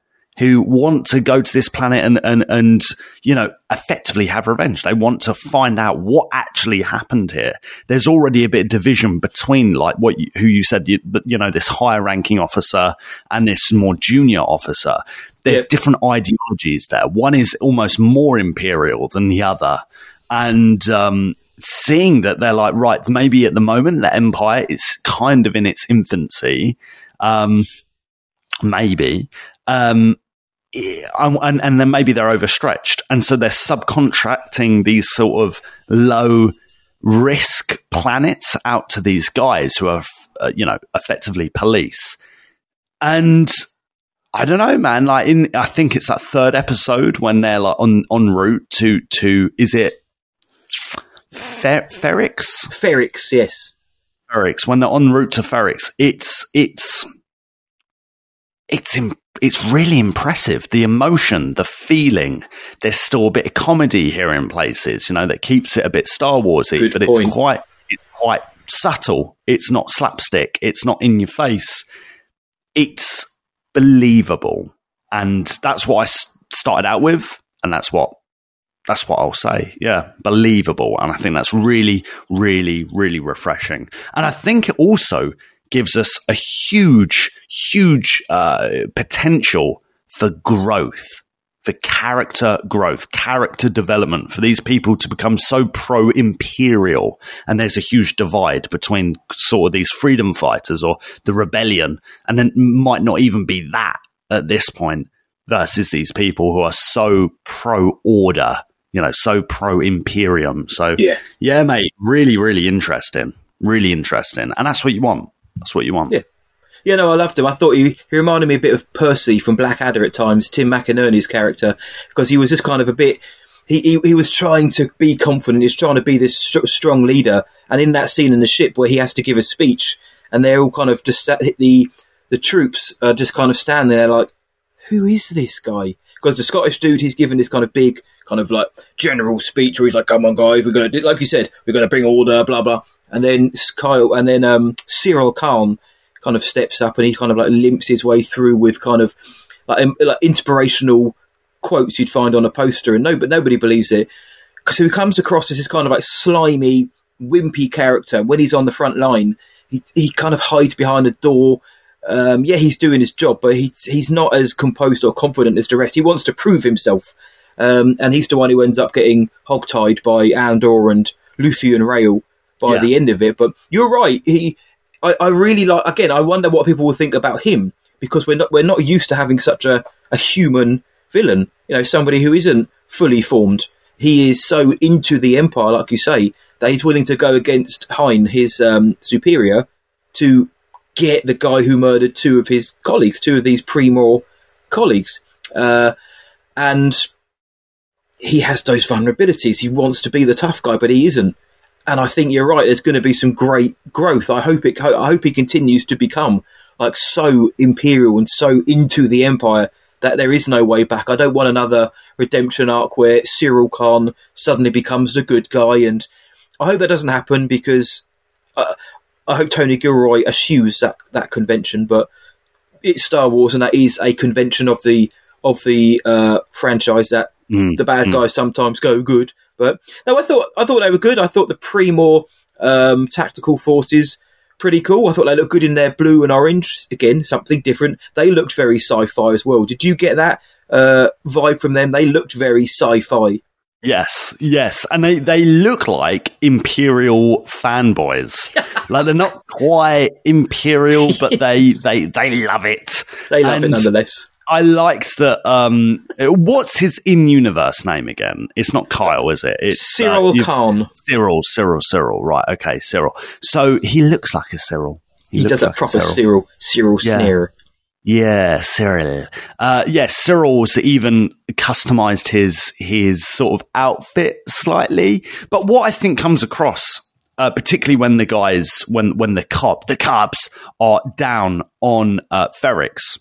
who want to go to this planet and, and, and, you know, effectively have revenge. They want to find out what actually happened here. There's already a bit of division between like what you, who you said, you, you know, this higher ranking officer and this more junior officer. There's Yeah. different ideologies there. One is almost more imperial than the other. And, um, seeing that they're like, right, maybe at the moment the empire is kind of in its infancy. Um, maybe. Um, and, and then maybe they're overstretched. And so they're subcontracting these sort of low risk planets out to these guys who are, uh, you know, effectively police. And I don't know, man. Like in, I think it's that third episode when they're like on, en route to, to, is it Fer- Ferrix? Ferrix, yes. Ferrix, when they're en route to Ferrix, it's it's it's it's really impressive. The emotion, the feeling. There's still a bit of comedy here in places, you know, that keeps it a bit Star Warsy, Good but point. it's quite it's quite subtle. It's not slapstick. It's not in your face. It's believable, and that's what I s- started out with, and that's what that's what I'll say. Yeah, believable. And I think that's really, really, really refreshing. And I think it also gives us a huge, huge uh, potential for growth, for character growth, character development, for these people to become so pro imperial. And there's a huge divide between sort of these freedom fighters or the rebellion. And then might not even be that at this point versus these people who are so pro order, you know, so pro imperium. So Yeah. yeah, mate, really, really interesting, really interesting, and that's what you want. That's what you want. Yeah. Yeah, no, I loved him. I thought he, he reminded me a bit of Percy from Blackadder at times, Tim McInnerny's character, because he was just kind of a bit. He, he, he was trying to be confident. He was trying to be this str- strong leader. And in that scene in the ship where he has to give a speech, and they're all kind of just the the troops are just kind of standing there like, who is this guy? Because the Scottish dude, he's given this kind of big, kind of like general speech where he's like, "Come on, guys, we're gonna do, like you said, we're gonna bring order, blah blah." And then Kyle, and then um, Syril Karn kind of steps up and he kind of like limps his way through with kind of like, um, like inspirational quotes you'd find on a poster, and no, but nobody believes it. So he comes across as this kind of like slimy, wimpy character. When he's on the front line, he he kind of hides behind a door. Um, yeah, he's doing his job, but he's he's not as composed or confident as the rest. He wants to prove himself, um, and he's the one who ends up getting hogtied by Andor and Luthen Rael by Yeah. the end of it. But you're right. He, I, I really like. Again, I wonder what people will think about him because we're not we're not used to having such a, a human villain. You know, somebody who isn't fully formed. He is so into the empire, like you say, that he's willing to go against Hyne, his um, superior, to get the guy who murdered two of his colleagues, two of these Pre-Mor colleagues. Uh, and he has those vulnerabilities. He wants to be the tough guy, but he isn't. And I think you're right. There's going to be some great growth. I hope it. I hope he continues to become like so imperial and so into the empire that there is no way back. I don't want another redemption arc where Syril Karn suddenly becomes the good guy, and I hope that doesn't happen because uh, I hope Tony Gilroy eschews that that convention. But it's Star Wars, and that is a convention of the of the uh, franchise that Mm, the bad mm. guys sometimes go good. But no, I thought I thought they were good. I thought the Pre-Mor um, tactical forces pretty cool. I thought they looked good in their blue and orange. Again, something different. They looked very sci-fi as well. Did you get that uh, vibe from them? They looked very sci-fi. Yes, yes, and they they look like imperial fanboys. like they're not quite imperial, but they they they love it. They love it nonetheless. I liked that. Um, what's his in-universe name again? It's not Kyle, is it? It's Cyril uh, Karn. Cyril, Cyril, Cyril. Right, okay, Cyril. So he looks like a Cyril. He, looks does a like proper Cyril. Cyril Cyril Yeah. sneer. Yeah, Cyril. Uh, yeah, Cyril's even customized his his sort of outfit slightly. But what I think comes across, uh, particularly when the guys, when when the cop, the cops are down on uh, Ferrix,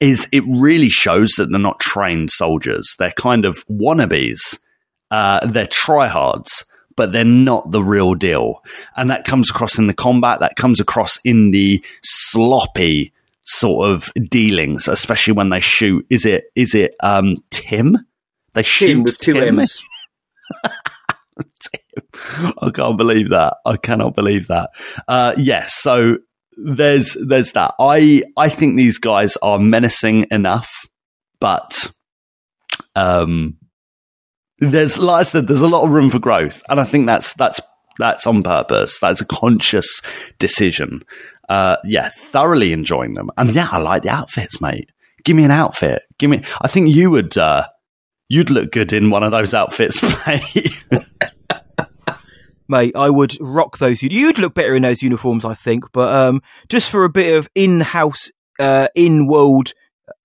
is it really shows that they're not trained soldiers. They're kind of wannabes. Uh, they're tryhards, but they're not the real deal. And that comes across in the combat. That comes across in the sloppy sort of dealings, especially when they shoot. Is it is it um, Tim? They shoot Tim with two Tim? M's. I can't believe that. I cannot believe that. Uh, yes, so there's there's that. I I think these guys are menacing enough, but um, there's like I said, there's a lot of room for growth, and I think that's that's that's on purpose. That's a conscious decision. Uh, yeah, thoroughly enjoying them, and yeah, I like the outfits, mate. Give me an outfit. Give me. I think you would. Uh, you'd look good in one of those outfits, mate. Mate. I would rock those. You'd look better in those uniforms, I think. But um, just for a bit of in-house, uh, in-world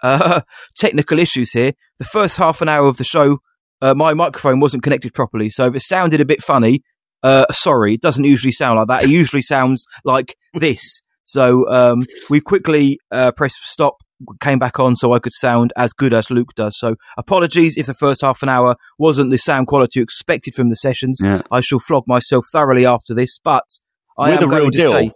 uh, technical issues here, the first half an hour of the show, uh, my microphone wasn't connected properly, so if it sounded a bit funny, uh, sorry. It doesn't usually sound like that. It usually sounds like this. So um, we quickly uh, pressed stop, came back on, so I could sound as good as Luke does. So apologies if the first half an hour wasn't the sound quality expected from the sessions. Yeah. I shall flog myself thoroughly after this, but I We're am the going real to deal. say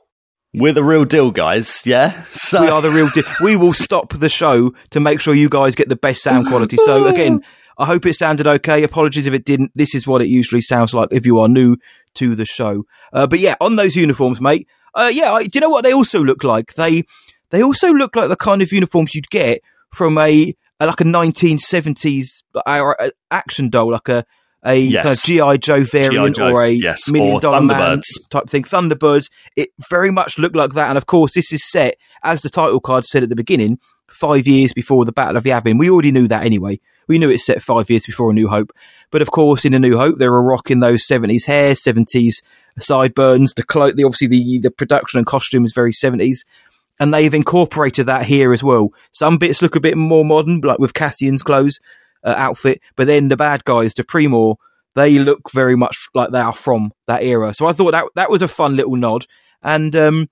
We're the real deal, guys. Yeah. So we are the real deal. We will stop the show to make sure you guys get the best sound quality. So again, I hope it sounded okay. Apologies if it didn't. This is what it usually sounds like if you are new to the show. Uh, but yeah, on those uniforms, mate. Uh, yeah, I, do you know what they also look like? They they also look like the kind of uniforms you'd get from a, a like a 1970s uh, action doll, like a a Yes. kind of GI Joe variant Joe, or a yes, million or dollar man type thing. Thunderbirds. It very much looked like that, and of course, this is set as the title card said at the beginning, five years before the Battle of Yavin. We already knew that anyway. We knew it's set five years before A New Hope, but of course, in A New Hope, they were rocking those seventies hair, seventies sideburns. The clo- the obviously the the production and costume is very seventies. And they've incorporated that here as well. Some bits look a bit more modern, like with Cassian's clothes, uh, outfit, but then the bad guys, the Pre-Mor, they look very much like they are from that era. So I thought that that was a fun little nod. And um,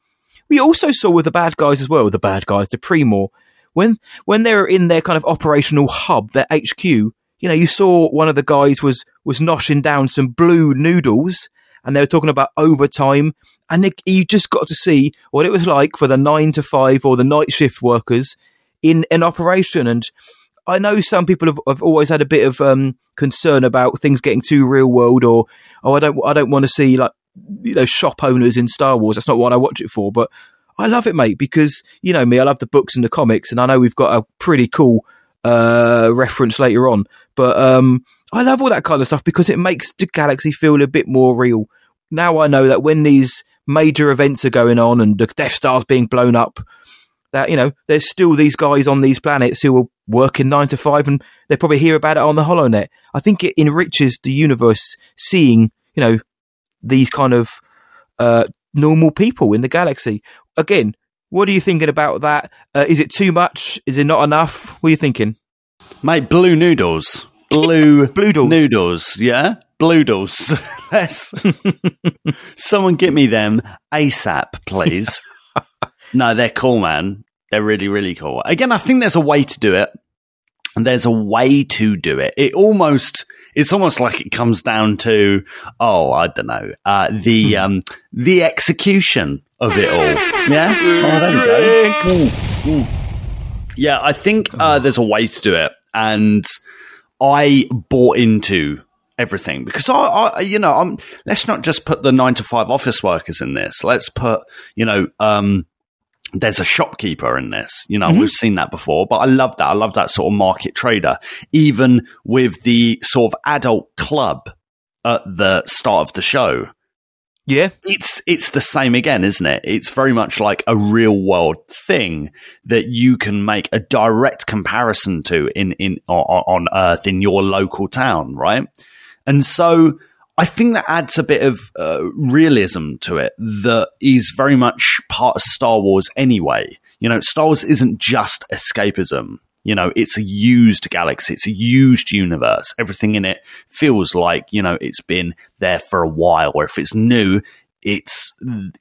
we also saw with the bad guys as well, the bad guys, the Pre-Mor, when when they're in their kind of operational hub, their HQ. You know, you saw one of the guys was was noshing down some blue noodles, and they were talking about overtime, and they, you just got to see what it was like for the nine to five or the night shift workers in an operation. And I know some people have, have always had a bit of um, concern about things getting too real world, or oh, I don't, I don't want to see like you know shop owners in Star Wars. That's not what I watch it for. But I love it, mate, because you know me, I love the books and the comics, and I know we've got a pretty cool uh, reference later on. But um, I love all that kind of stuff because it makes the galaxy feel a bit more real. Now I know that when these major events are going on and the Death Star's being blown up, that you know there's still these guys on these planets who are working nine to five, and they probably hear about it on the HoloNet. I think it enriches the universe seeing you know these kind of uh, normal people in the galaxy. Again, what are you thinking about that? Uh, is it too much? Is it not enough? What are you thinking? Mate, blue noodles. Blue Blue doors. noodles, yeah? Blue doodles. Let's someone get me them ASAP, please. no, they're cool, man. They're really, really cool. Again, I think there's a way to do it. And there's a way to do it. It almost it's almost like it comes down to oh, I don't know, uh, the Hmm. um the execution of it all. Yeah? Oh, there you go. Ooh, ooh. Yeah, I think uh, there's a way to do it, and I bought into everything because I, I, you know, I'm. Let's not just put the nine to five office workers in this. Let's put, you know, um, there's a shopkeeper in this. You know, we've seen that before, but I love that. I love that sort of market trader, even with the sort of adult club at the start of the show. Yeah. It's it's the same again, isn't it? It's very much like a real world thing that you can make a direct comparison to in in on, on Earth in your local town, right? And so I think that adds a bit of uh, realism to it that is very much part of Star Wars anyway. You know, Star Wars isn't just escapism. You know, it's a used galaxy. It's a used universe. Everything in it feels like, you know, it's been there for a while. Or if it's new, it's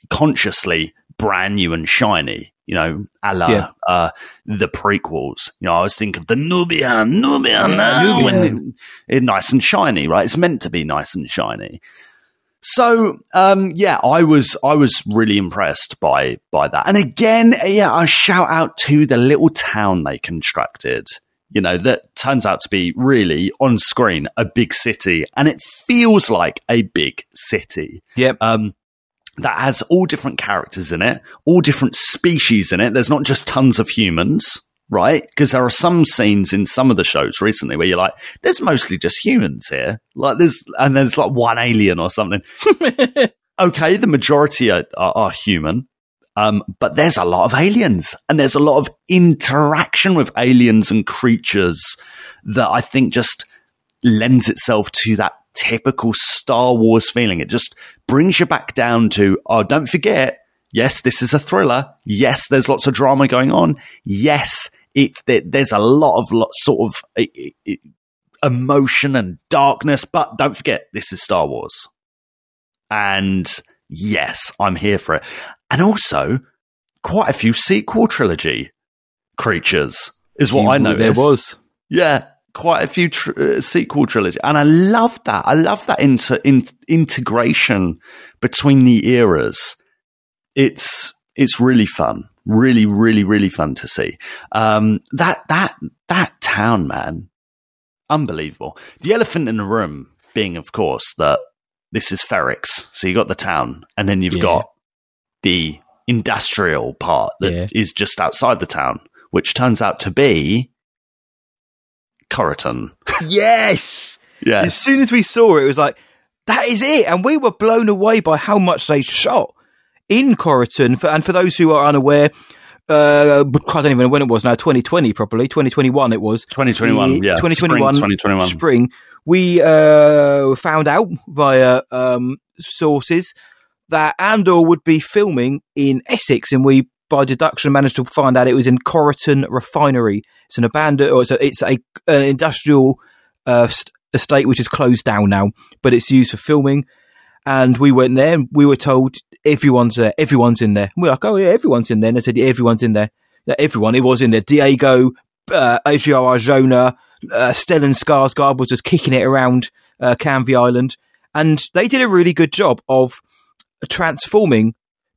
consciously brand new and shiny. You know, a la Yeah. uh, the prequels. You know, I always think of the Nubian, Nubian, now, when it's nice and shiny, right? It's meant to be nice and shiny. So, um, yeah, I was I was really impressed by by that. And again, yeah, I shout out to the little town they constructed. You know, that turns out to be really on screen a big city, and it feels like a big city Yep. um, that has all different characters in it, all different species in it. There's not just tons of humans, right? Because there are some scenes in some of the shows recently where you're like, there's mostly just humans here. Like there's, and there's like one alien or something. okay, the majority are, are, are human. Um, but there's a lot of aliens and there's a lot of interaction with aliens and creatures that I think just lends itself to that typical Star Wars feeling. It just brings you back down to, oh, don't forget, yes, this is a thriller. Yes, there's lots of drama going on. Yes, it, there, there's a lot of lot, sort of eh, eh, emotion and darkness, but don't forget, this is Star Wars. And yes, I'm here for it. And also, quite a few sequel trilogy creatures is what You- I noticed. There was. Yeah, quite a few tr- uh, sequel trilogy, and I love that. I love that inter- in- integration between the eras. It's it's really fun, really, really, really fun to see. Um, that that that town, man, unbelievable. The elephant in the room being, of course, that this is Ferrix. So you got the town, and then you've Yeah. got the industrial part that is Yeah. just outside the town, which turns out to be Coryton. Yes. Yes. As soon as we saw it, it was like, that is it. And we were blown away by how much they shot in Coryton. For, and for those who are unaware, uh, I don't even know when it was now, 2020 probably, 2021 it was. 2021, The- yeah. 2021, Spring 2021. Spring. We uh, found out via um, sources that Andor would be filming in Essex, and we, by deduction, managed to find out it was in Coryton Refinery. It's an abandoned, or it's a, it's a an industrial uh, st- estate which is closed down now, but it's used for filming. And we went there, and we were told everyone's there, everyone's in there. And we're like, oh yeah, everyone's in there. And they said, yeah, everyone's in there. Yeah, everyone, it was in there. Diego, uh, Adria Arjona, uh, Stellan Skarsgård was just kicking it around uh, Canvey Island, and they did a really good job of transforming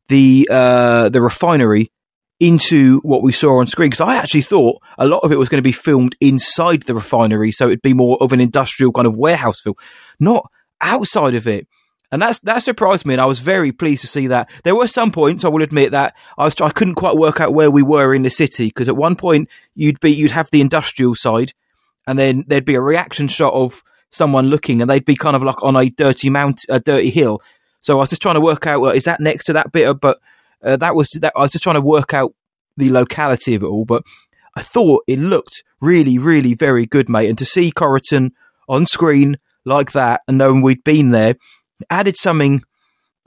the uh, the refinery into what we saw on screen. Because I actually thought a lot of it was going to be filmed inside the refinery, so it'd be more of an industrial kind of warehouse film, not outside of it. And that's that surprised me, and I was very pleased to see that. There were some points I will admit that I was I couldn't quite work out where we were in the city because at one point you'd be you'd have the industrial side, and then there'd be a reaction shot of someone looking, and they'd be kind of like on a dirty mount, a dirty hill. So I was just trying to work out well, is that next to that bit, of, but uh, that was that. I was just trying to work out the locality of it all, but I thought it looked really, really very good, mate. And to see Coryton on screen like that, and knowing we'd been there, added something.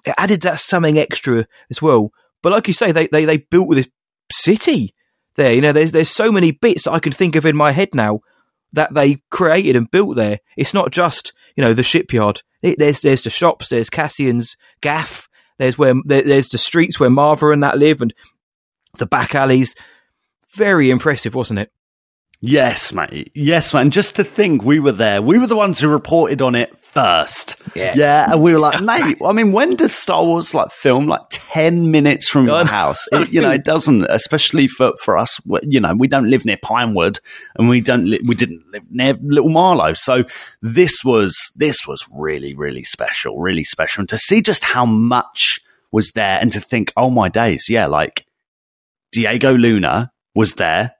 It added that something extra as well. But like you say, they they they built this city there. You know, there's there's so many bits I can think of in my head now that they created and built there. It's not just you know the shipyard. It, there's there's the shops. There's Cassian's gaff. There's where there, there's the streets where Maarva and that live, and the back alleys. Very impressive, wasn't it? Yes, mate. Yes, man. Just to think we were there. We were the ones who reported on it first. Yeah. Yeah. And we were like, mate, I mean, when does Star Wars like film like 10 minutes from your house? It, you know, it doesn't, especially for, for us, you know, we don't live near Pinewood and we don't, li- we didn't live near Little Marlow. So this was, this was really, really special, really special. And to see just how much was there and to think, oh my days. Yeah. Like, Diego Luna was there.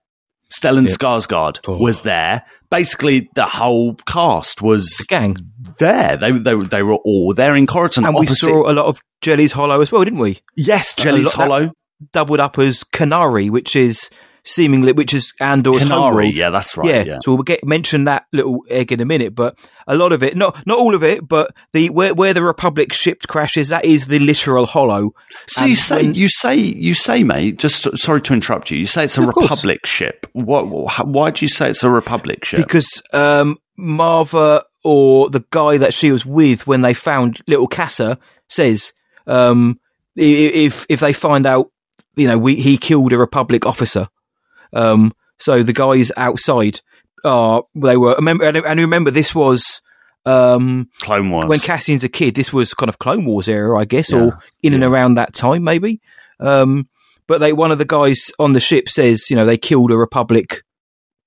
Stellan Yep. Skarsgård Oh. was there. Basically, the whole cast was The gang. there. They, they, they were all there in Coryton. And we saw a lot of Jelly's Hollow as well, didn't we? yes, Jelly's Hollow. Doubled up as Kenari, which is seemingly, which is Andor's Kenari. Yeah, that's right. yeah. Yeah. so we'll get mention that little egg in a minute, but a lot of it, not not all of it, but the where where the Republic ship crashes, that is the literal hollow. So you say, when- you say, you say, mate. Just sorry to interrupt you. You say it's a Of course. Republic ship. What? wh- Why do you say it's a Republic ship? because um, Maarva or the guy that she was with when they found little Kassa says um, if if they find out, you know, we he killed a Republic officer. Um, so the guys outside are they were remember and and remember this was um, Clone Wars. when Cassian's a kid. This was kind of Clone Wars era, I guess, Yeah. or in and around that time, maybe. Um, but they one of the guys on the ship says, you know, they killed a Republic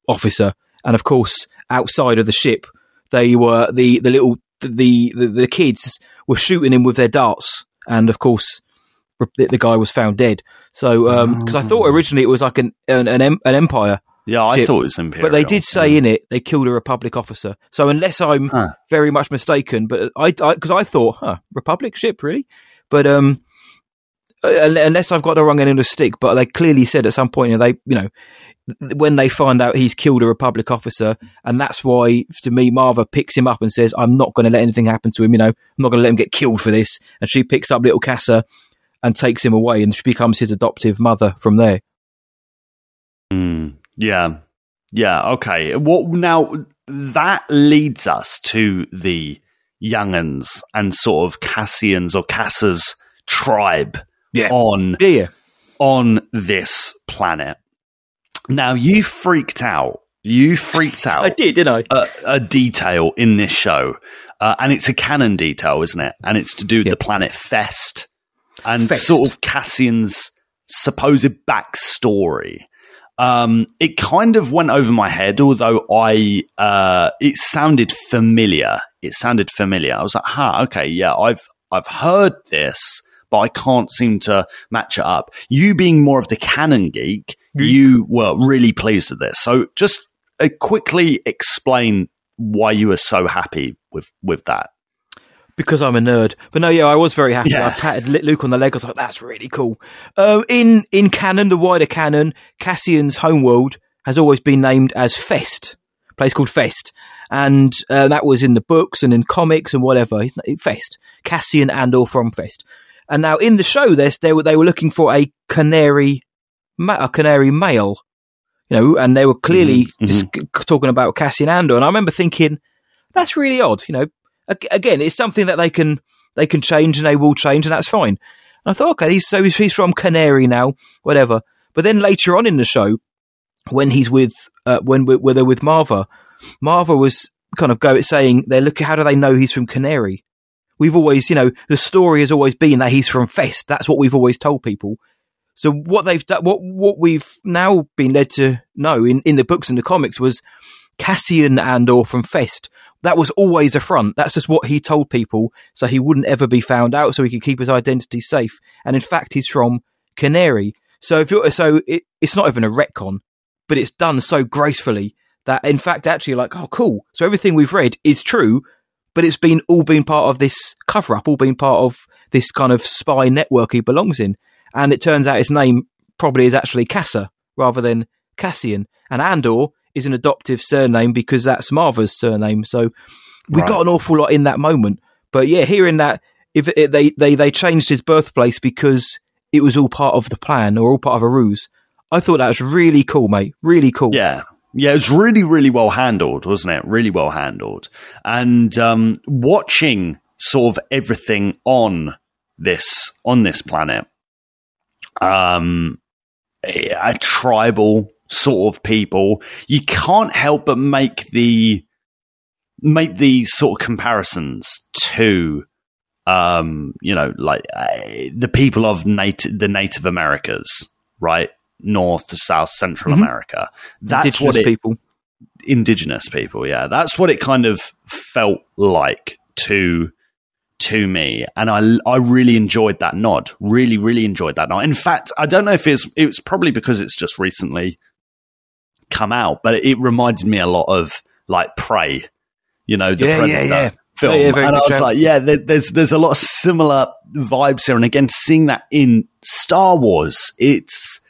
officer, and of course, outside of the ship, they were the the little the the, the kids were shooting him with their darts, and of course, the guy was found dead. So, because I thought originally it was like an an an, an Empire. yeah, I thought it was Imperial. But they did say in it they killed a Republic officer. So unless I'm Huh. very much mistaken, but I because I, thought, huh, Republic ship really, but um, uh, unless I've got the wrong end of the stick, but they clearly said at some point, you know, they you know when they find out he's killed a Republic officer, and that's why to me Maarva picks him up and says, "I'm not going to let anything happen to him. You know, I'm not going to let him get killed for this." And she picks up little Kassa and takes him away, and she becomes his adoptive mother from there. Mm, yeah, yeah. Okay. What now? That leads us to the younguns and sort of Cassian's or Kassa's tribe Yeah. on Yeah, on this planet. Now you freaked out. You freaked out. I did, didn't I? a, a detail in this show, uh, and it's a canon detail, isn't it? And it's to do with the planet Fest and sort of Cassian's supposed backstory. Um, it kind of went over my head, although I uh, it sounded familiar. It sounded familiar. I was like, "Huh, okay, yeah, I've I've heard this." But I can't seem to match it up. You being more of the canon geek, you were really pleased with this. So just uh, quickly explain why you were so happy with with that. Because I'm a nerd. But no, yeah, I was very happy. Yeah. I patted Luke on the leg. I was like, "That's really cool." Um, in in canon, the wider canon, Cassian's homeworld has always been named as Fest, a place called Fest, and uh, that was in the books and in comics and whatever. Fest, Cassian Andor from Fest. And now in the show, this they were they were looking for a Kenari, ma- a Kenari male, you know, and they were clearly Mhm, just c- talking about Cassian Andor. And I remember thinking, that's really odd, you know. Ag- Again, it's something that they can they can change and they will change, and that's fine. And I thought, okay, he's so he's, from Kenari now, whatever. But then later on in the show, when he's with uh, when when they're with Maarva, Maarva was kind of go saying, "They look, how do they know he's from Kenari?" We've always, you know, the story has always been that he's from Fest. That's what we've always told people. So what they've done, what what we've now been led to know in, in the books and the comics was Cassian Andor from Fest. That was always a front. That's just what he told people, so he wouldn't ever be found out, so he could keep his identity safe. And in fact, he's from Kenari. So if you're, so it, it's not even a retcon, but it's done so gracefully that in fact, actually, like, oh, cool. So everything we've read is true, but it's been all been part of this cover up, all been part of this kind of spy network he belongs in. And it turns out his name probably is actually Kassa rather than Cassian. And Andor is an adoptive surname because that's Martha's surname. So we Right. got an awful lot in that moment. But yeah, hearing that if it, they, they, they changed his birthplace because it was all part of the plan or all part of a ruse. I thought that was really cool, mate. Really cool. Yeah. Yeah, it was really, really well handled, wasn't it? Really well handled. And um, watching sort of everything on this on this planet, um, a, a tribal sort of people, you can't help but make the make the sort of comparisons to um, you know, like uh, the people of native the Native Americas, right? North to South Central Mhm. America. That's Indigenous what it, people. indigenous people. Yeah, that's what it kind of felt like to to me, and I I really enjoyed that nod. Really, really enjoyed that nod. In fact, I don't know if it's it's probably because it's just recently come out, but it reminded me a lot of like Prey. You know, the Yeah, yeah, Predator yeah. film, Yeah, yeah, and I was like, yeah, there, there's there's a lot of similar vibes here, and again, seeing that in Star Wars, it's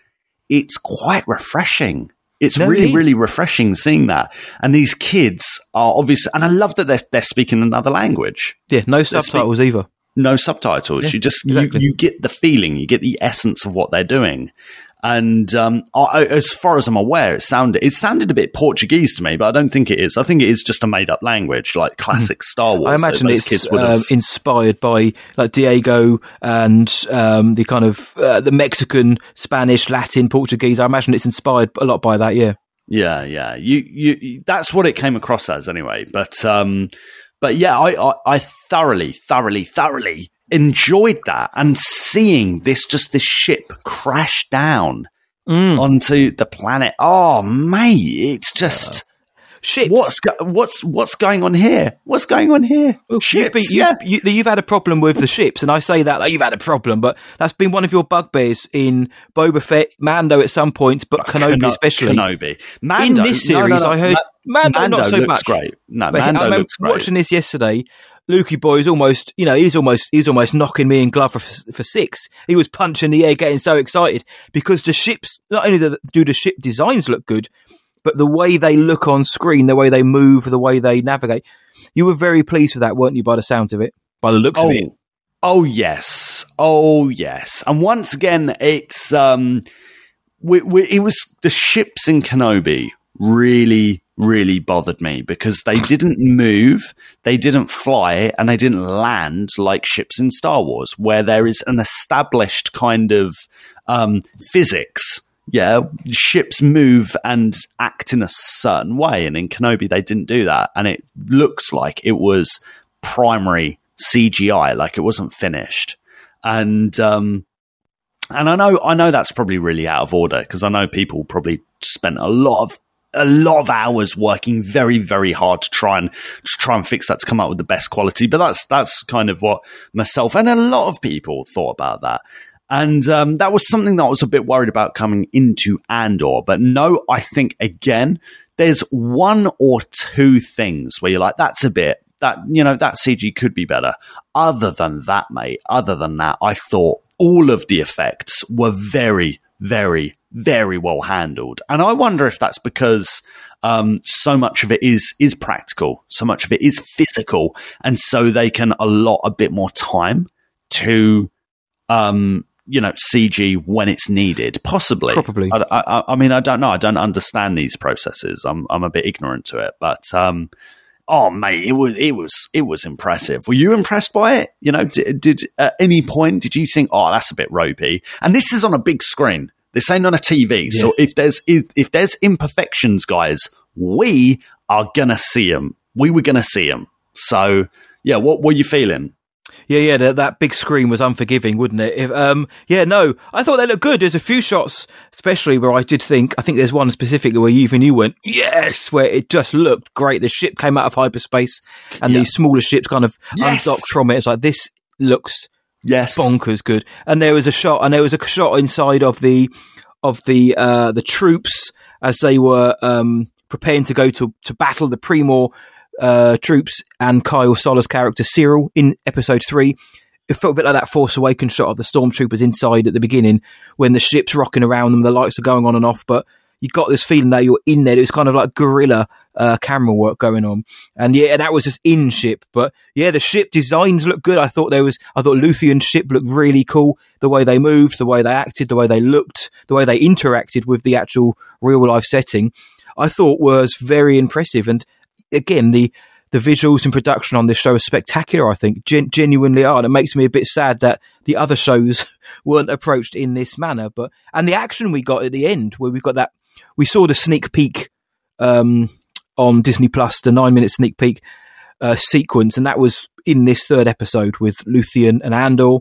it's quite refreshing. It's No, really, really refreshing seeing that. And these kids are obviously, and I love that they're, they're speaking another language. Yeah, no subtitles either. No subtitles. Yeah, you just, exactly. you, you get the feeling, you get the essence of what they're doing. And um, I, as far as I'm aware, it sounded it sounded a bit Portuguese to me, but I don't think it is. I think it is just a made up language, like classic Star Wars. Hmm. I imagine it's kids would have. inspired by like Diego and um, the kind of uh, the Mexican, Spanish, Latin, Portuguese. I imagine it's inspired a lot by that. Yeah, Yeah, yeah. You, you, you- that's what it came across as anyway. But, um, but yeah, I, I, I thoroughly, thoroughly, thoroughly enjoyed that and seeing this, just this ship crash down Mm. onto the planet. Oh, mate, it's just, ships. what's, go- what's, what's going on here? What's going on here? Well, you've, been, Ships, you, yeah. you, you've had a problem with the ships, and I say that like you've had a problem, but that's been one of your bugbears in Boba Fett, Mando at some points, but Kenobi Keno- especially. Kenobi. Mando, in this no, no, series, no, I heard Ma- Mando, not so looks much. great. No, But Mando I remember looks great. watching this yesterday. Lukey boy is almost, you know, he's almost, he's almost knocking me in glove for, for six. He was punching the air, getting so excited because the ships, not only the, do the ship designs look good, but the way they look on screen, the way they move, the way they navigate. You were very pleased with that, weren't you, by the sounds of it? By the looks of it. Oh, oh yes, oh yes. And once again, it's um, we, we, it was the ships in Kenobi really, really bothered me because they didn't move, they didn't fly, and they didn't land like ships in Star Wars, where there is an established kind of um, physics. Yeah, ships move and act in a certain way, and in Kenobi they didn't do that, and it looks like it was primary CGI, like it wasn't finished. And um, and I know I know that's probably really out of order because I know people probably spent a lot of a lot of hours working very very hard to try and to try and fix that to come up with the best quality. But that's that's kind of what myself and a lot of people thought about that. And um, that was something that I was a bit worried about coming into Andor. But no, I think again, there's one or two things where you're like, that's a bit that you know that CG could be better. Other than that, mate. Other than that, I thought all of the effects were very, very, very well handled. And I wonder if that's because um, so much of it is is practical, so much of it is physical, and so they can allot a bit more time to um, you know CG when it's needed. Possibly, Probably. I, I, I mean, I don't know. I don't understand these processes. I'm I'm a bit ignorant to it, but um, oh mate, it was it was it was impressive. Were you impressed by it? You know, did, did at any point did you think, oh, that's a bit ropey? And this is on a big screen. This ain't on a TV. So if there's if, if there's imperfections, guys, we are gonna see them. We were gonna see them. So yeah, what were you feeling? Yeah, yeah, that, that big screen was unforgiving, wouldn't it? If, um, yeah, no, I thought they looked good. There's a few shots, especially where I did think, I think there's one specifically where even you went, yes, where it just looked great. The ship came out of hyperspace and Yeah. these smaller ships kind of Yes. undocked from it. It's like, this looks Yes, bonkers good. And there was a shot, and there was a shot inside of the, of the, uh, the troops as they were, um, preparing to go to, to battle the Pre-Mor, uh, troops and Kyle Soller's character Cyril in episode three. It felt a bit like that Force Awakens shot of the stormtroopers inside at the beginning when the ship's rocking around them, the lights are going on and off, but you got this feeling that you're in there. It was kind of like guerrilla uh, camera work going on, and yeah, that was just in ship. But yeah, the ship designs look good. I thought there was, I thought Luthen's ship looked really cool. The way they moved, the way they acted, the way they looked, the way they interacted with the actual real life setting, I thought was very impressive. And again, the the visuals and production on this show are spectacular. I think Gen- genuinely are, and it makes me a bit sad that the other shows weren't approached in this manner. But and the action we got at the end, where we've got that, we saw the sneak peek um, on Disney Plus, the nine minute sneak peek uh, sequence, and that was in this third episode with Luthen and Andor.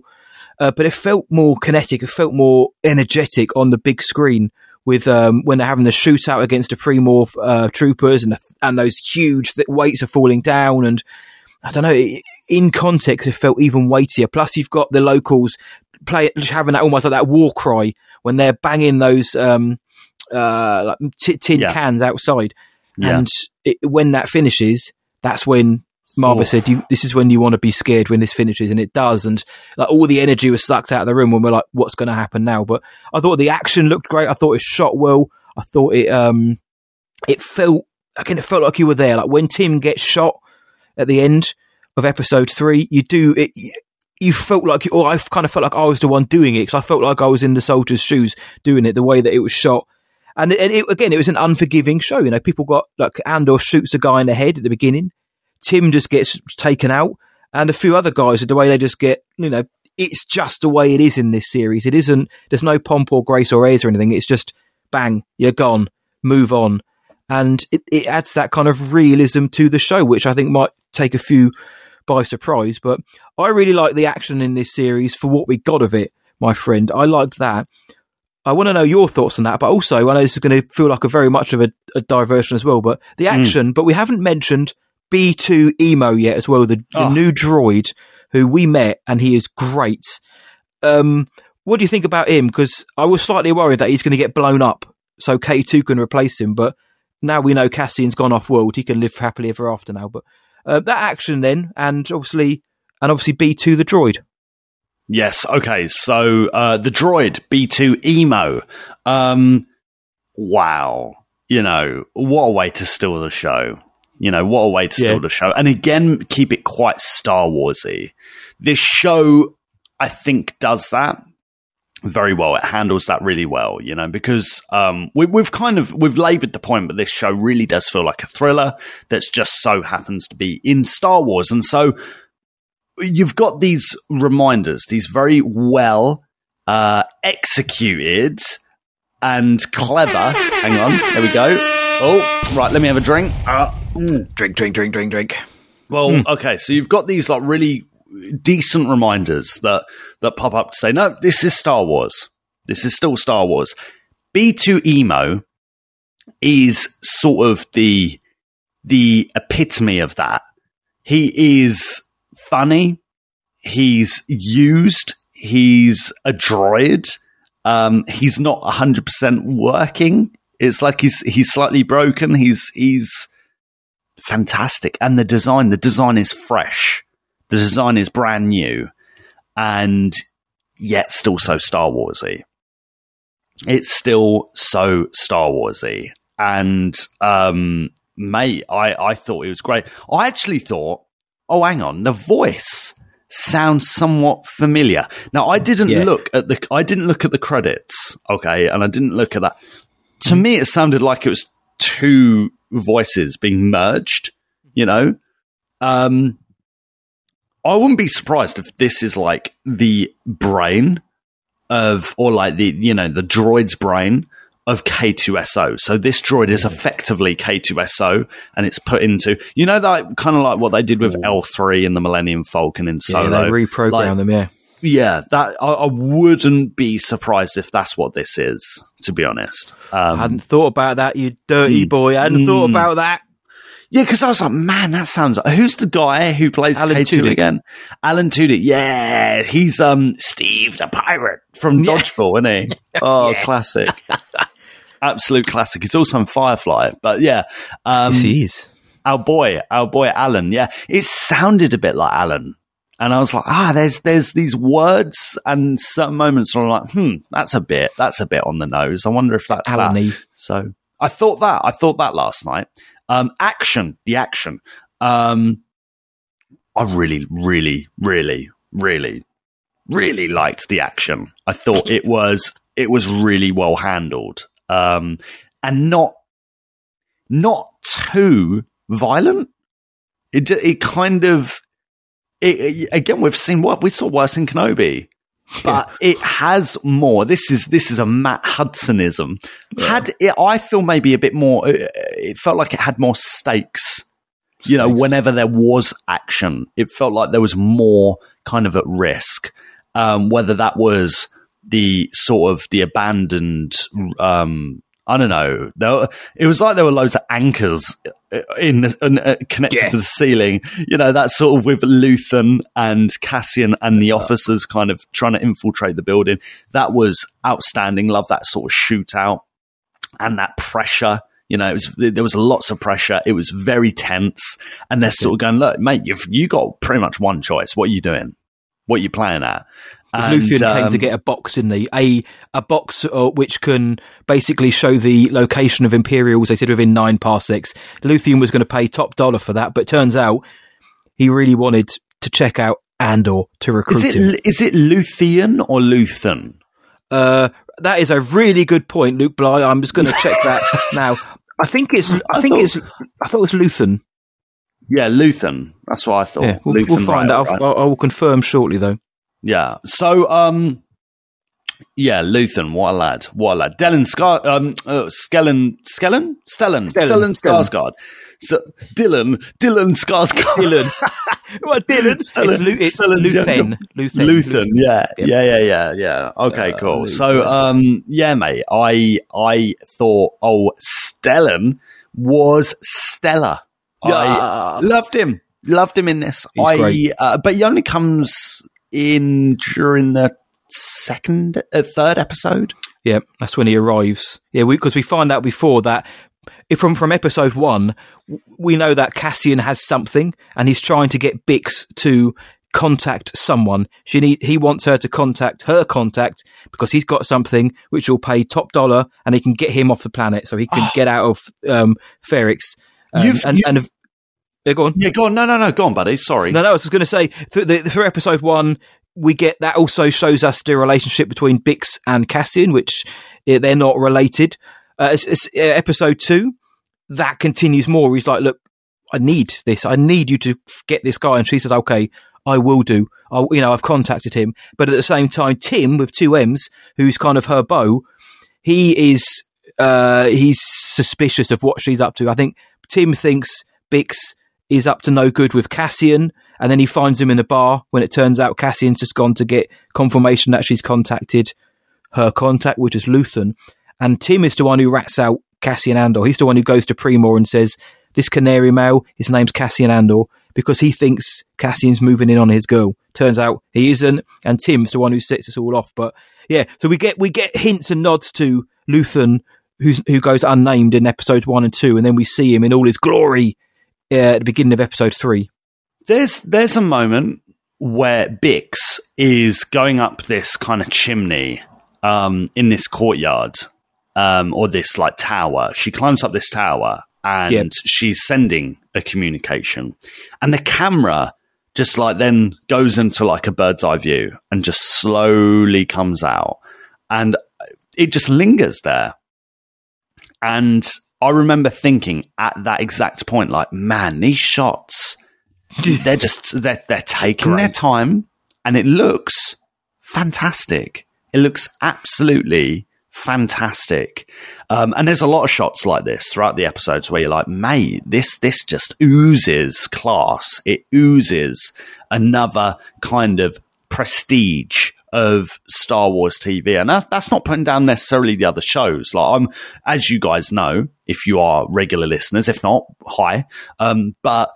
Uh, but it felt more kinetic. It felt more energetic on the big screen with um, when they're having the shootout against the Primorph uh, troopers and the, and those huge th- weights are falling down and I don't know. In context, it felt even weightier. Plus, you've got the locals play having that almost like that war cry when they're banging those um, uh, like t- tin Yeah. cans outside. Yeah. And it, when that finishes, that's when Maarva Oof. said, you, "This is when you want to be scared when this finishes," and it does. And like all the energy was sucked out of the room when we're like, "What's going to happen now?" But I thought the action looked great. I thought it shot well. I thought it um it felt again it felt like you were there. Like when Tim gets shot at the end of episode three, you do it. You felt like, or I kind of felt like I was the one doing it because I felt like I was in the soldier's shoes doing it. The way that it was shot, and, it, again, it was an unforgiving show. You know, people got like Andor shoots the guy in the head at the beginning. Tim just gets taken out, and a few other guys. The way they just get, you know, it's just the way it is in this series. It isn't. There's no pomp or grace or airs or anything. It's just bang, you're gone, move on, and it, it adds that kind of realism to the show, which I think might take a few by surprise. But I really like the action in this series for what we got of it, my friend. I liked that. I want to know your thoughts on that, but also I know this is going to feel like a very much of a, a diversion as well. But the action, but we haven't mentioned B2 Emo yet as well, the, the Oh. new droid who we met, and he is great. Um, what do you think about him? Because I was slightly worried that he's going to get blown up, so K2 can replace him. But now we know Cassian's gone off world; he can live happily ever after now. But uh, that action then, and obviously, and obviously B2 the droid. Yes. Okay. So uh, the droid B2 Emo. Um, wow. You know what a way to steal the show. You know what a way to steal Yeah. the show, and again keep it quite Star Warsy. This show, I think, does that very well. It handles that really well, you know, because um, we, we've kind of we've laboured the point, but this show really does feel like a thriller that's just so happens to be in Star Wars, and so you've got these reminders, these very well uh, executed and clever. Hang on, there we go. Oh, right, let me have a drink. Uh, Drink, drink, drink, drink, drink. well, okay, so you've got these like really decent reminders that that pop up to say, no, this is Star Wars. This is still Star Wars. B2 emo is sort of the the epitome of that. He is funny. He's used. He's a droid. Um, he's not hundred percent working. It's like he's he's slightly broken. He's he's fantastic, and the design the design is fresh. The design is brand new, and yet still so Star Warsy. It's still so Star Warsy, and um, mate, I I thought it was great. I actually thought, oh, hang on, the voice sounds somewhat familiar. Now, I didn't Yeah. look at the I didn't look at the credits, okay, and I didn't look at that. To me, it sounded like it was two voices being merged. You know, um, I wouldn't be surprised if this is like the brain of, or like the you know the droid's brain of K2SO. So this droid is effectively K2SO, and it's put into you know that kind of like what they did with L3 and the Millennium Falcon in Yeah, Solo. they reprogram Like, them. Yeah, yeah, that I, I wouldn't be surprised if that's what this is. To be honest, I um, hadn't thought about that. You dirty Mm. boy. I hadn't thought Mm. about that. yeah, because I was like, man, that sounds. Who's the guy who plays Alan K2 Tudyk. again? Alan Tudyk. Yeah, he's um Steve the pirate from Yeah. Dodgeball, isn't he? Oh, classic. Absolute classic. He's also on Firefly, but yeah, um, yes, he is. our boy, our boy Alan. Yeah, it sounded a bit like Alan, and I was like, ah, there's there's these words and certain moments where I'm like, hmm, that's a bit that's a bit on the nose. I wonder if that's Alan that. So I thought that I thought that last night. Um, action, the action. Um, I really, really, really, really, really liked the action. I thought it was it was really well handled, um, and not not too violent. It it kind of it, it- again we've seen what we saw worse in Kenobi, but it has more. This is this is a Matt Hudsonism. Had it, I feel maybe a bit more. It felt like it had more stakes. You know, whenever there was action, it felt like there was more kind of at risk. Um, whether that was the sort of the abandoned um, I don't know. There, were- it was like there were loads of anchors uh, in, in uh, connected Yeah. to the ceiling. You know, that sort of with Luthen and Cassian and the officers kind of trying to infiltrate the building. That was outstanding. Love that sort of shootout and that pressure. You know, it was there was lots of pressure. It was very tense, and they're sort of going, "Look, mate, you've you got pretty much one choice. What are you doing? What are you playing at?" And, Luthien came um, to get a box in the a a box uh, which can basically show the location of Imperials. They said within nine parsecs. Luthien was going to pay top dollar for that, but turns out he really wanted to check out Andor to recruit Is him. it is it Luthian or Luthen? Uh, that is a really good point, Luke Bly. I'm just going to check that now. I think it's. I, think it's. I thought it was Luthen. Yeah, Luthen. That's what I thought. Yeah, we'll, we'll find Rael, out. right? I'll, I will confirm shortly, though. Yeah. So, um, yeah, Luthen. What a lad. What a lad. Dylan Scar, um, uh, Skellen, Skellen, Stellan, Stellan, Stellan, Skarsgård. So, Dylan, Dylan Skarsgård. Dylan. what Dylan? It's, Stellan- Lu- it's Stellan Luthen. Luthen. Luthen, yeah, Yeah. yeah, yeah, yeah. Okay, Uh, cool. Luthen. So, um, yeah, mate, I, I thought, oh, Stellan was stellar. I Yeah. loved him, loved him in this. He's I, uh, but he only comes in during the second, uh, third episode. Yeah, that's when he arrives. Yeah, because we, find out before that if from from episode one, we know that Cassian has something, and he's trying to get Bix to contact someone. She need he wants her to contact her contact because he's got something which will pay top dollar, and he can get him off the planet, so he can get out of um, Ferrix. Um, You've- and you- and yeah, go on. Yeah, go on. No, no, no. Go on, buddy. Sorry. No, no, I was just going to say for, the, for episode one, we get that also shows us the relationship between Bix and Cassian, which they're not related. Uh, it's, it's, uh, episode two, that continues more. He's like, look, I need this. I need you to get this guy. And she says, okay, I will do. I, you know, I've contacted him. But at the same time, Tim with two M's, who's kind of her beau, he is, uh, he's suspicious of what she's up to. I think Tim thinks Bix is up to no good with Cassian, and then he finds him in a bar when it turns out Cassian's just gone to get confirmation that she's contacted her contact, which is Luthen. And Tim is the one who rats out Cassian Andor. He's the one who goes to Pre-Mor and says, This Kenari male, his name's Cassian Andor, because he thinks Cassian's moving in on his girl. Turns out he isn't, and Tim's the one who sets us all off. But yeah, so we get we get hints and nods to Luthen, who goes unnamed in episodes one and two, and then we see him in all his glory uh, at the beginning of episode three. There's there's a moment where Bix is going up this kind of chimney um, in this courtyard um, or this like tower. She climbs up this tower and Yep. she's sending a communication, and the camera just like then goes into like a bird's eye view and just slowly comes out, and it just lingers there. And I remember thinking at that exact point, like, man, these shots they're just they're they're taking their time and it looks fantastic. It looks absolutely fantastic. Um, and there's a lot of shots like this throughout the episodes where you're like mate this this just oozes class. It oozes another kind of prestige of Star Wars TV, and that's that's not putting down necessarily the other shows. Like I'm, as you guys know, if you are regular listeners, if not, hi. Um, but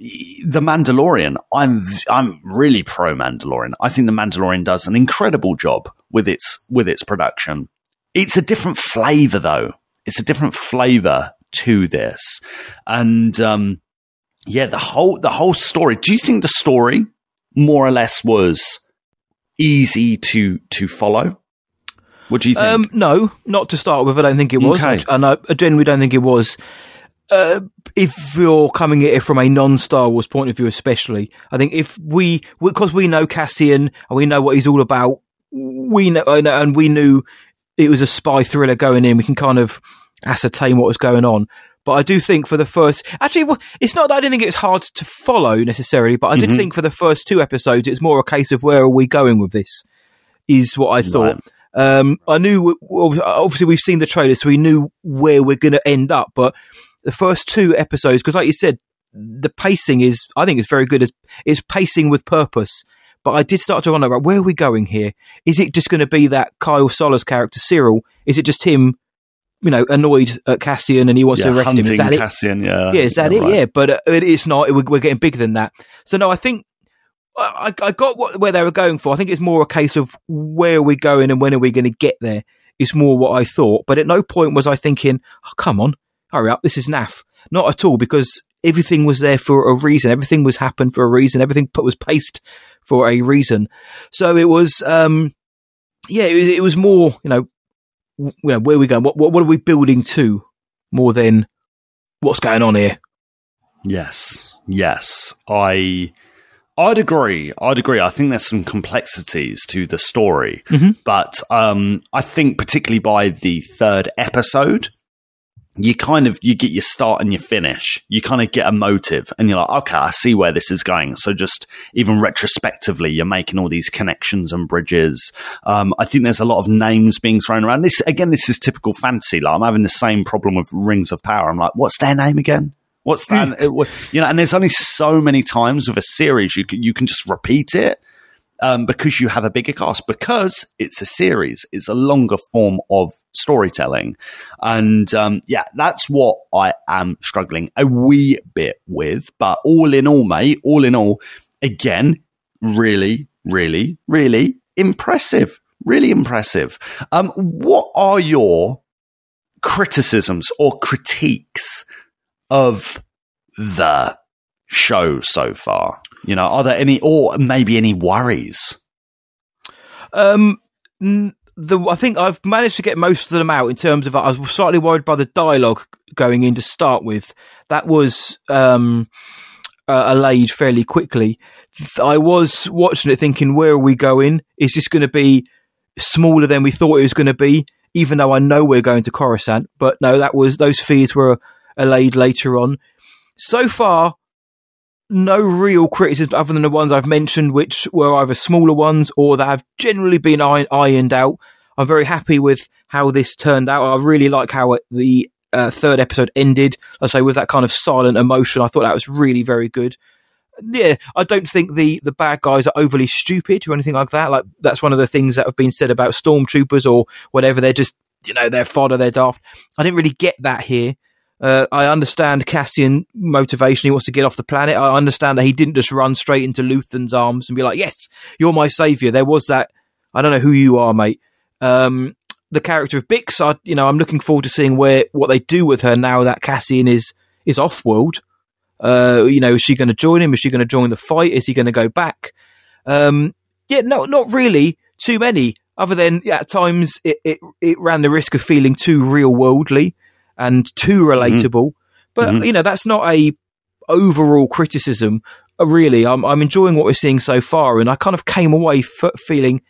the Mandalorian, I'm I'm really pro Mandalorian. I think the Mandalorian does an incredible job with its with its production. It's a different flavor though. It's a different flavor to this, and um, yeah, the whole the whole story. Do you think the story more or less was easy to to follow? What do you think? Um, no, not to start with. I don't think it was. Okay. And I, I genuinely don't think it was. Uh, if you're coming at it from a non-Star Wars point of view, especially, I think if we, because we know Cassian and we know what he's all about, we know, and we knew it was a spy thriller going in, we can kind of ascertain what was going on. But I do think for the first, actually, it's not that I didn't think it's hard to follow necessarily, but I did Mhm. think for the first two episodes, it's more a case of where are we going with this, is what I thought. Um, I knew, obviously, we've seen the trailer, so we knew where we're going to end up. But the first two episodes, because like you said, the pacing is, I think, it's very good. It's, it's pacing with purpose. But I did start to wonder about where are we going here? Is it just going to be that Kyle Soller's character Syril? Is it just him you know, annoyed at Cassian and he wants to arrest him. Is that it? Yeah, yeah, is that it? right. Yeah, but uh, it, it's not. We're, we're getting bigger than that. So no, I think I, I got what, where they were going for. I think it's more a case of where are we going and when are we going to get there. It's more what I thought. But at no point was I thinking, oh, come on, hurry up, this is naff. Not at all, because everything was there for a reason. Everything was happened for a reason. Everything put, was paced for a reason. So it was, um, yeah, it was, it was more, you know, you know, where are we going? What, what, what are we building to more than what's going on here? Yes, yes, I, I'd agree. I'd agree. I think there's some complexities to the story, Mhm. but um, I think particularly by the third episode, you kind of you get your start and your finish. You kind of get a motive, and you're like, okay, I see where this is going. So just even retrospectively, you're making all these connections and bridges. Um, I think there's a lot of names being thrown around. This again, this is typical fantasy. Like I'm having the same problem with Rings of Power. I'm like, what's their name again? What's that? You know, and there's only so many times with a series you can, you can just repeat it um, because you have a bigger cast because it's a series. It's a longer form of storytelling, and um, yeah, that's what I am struggling a wee bit with. But all in all, mate, all in all, again, really, really, really impressive. Really impressive. Um, what are your criticisms or critiques of the show so far? You know, are there any, or maybe any worries? Um, the I think I've managed to get most of them out in terms of I was slightly worried by the dialogue going in to start with. That was um uh, allayed fairly quickly. I was watching it thinking, where are we going? Is this going to be smaller than we thought it was going to be? Even though I know we're going to Coruscant, but no, that was those fears were allayed later on. So far, no real criticisms other than the ones I've mentioned, which were either smaller ones or that have generally been ironed out. I'm very happy with how this turned out. I really like how it, the uh, third episode ended. I say with that kind of silent emotion. I thought that was really very good. Yeah, I don't think the the bad guys are overly stupid or anything like that. Like that's one of the things that have been said about stormtroopers or whatever. They're just you know they're fodder, they're daft. I didn't really get that here. Uh, I understand Cassian motivation. He wants to get off the planet. I understand that he didn't just run straight into Luthen's arms and be like, "Yes, you're my savior." There was that. I don't know who you are, mate. Um, the character of Bix, I, you know, I'm looking forward to seeing where what they do with her now that Cassian is is off world. Uh, you know, is she going to join him? Is she going to join the fight? Is he going to go back? Um, yeah, no, not really too many. Other than yeah, at times it, it it ran the risk of feeling too real worldly and too relatable. But Mhm. you know, that's not a overall criticism. Uh, Really, I'm I'm enjoying what we're seeing so far, and I kind of came away f- feeling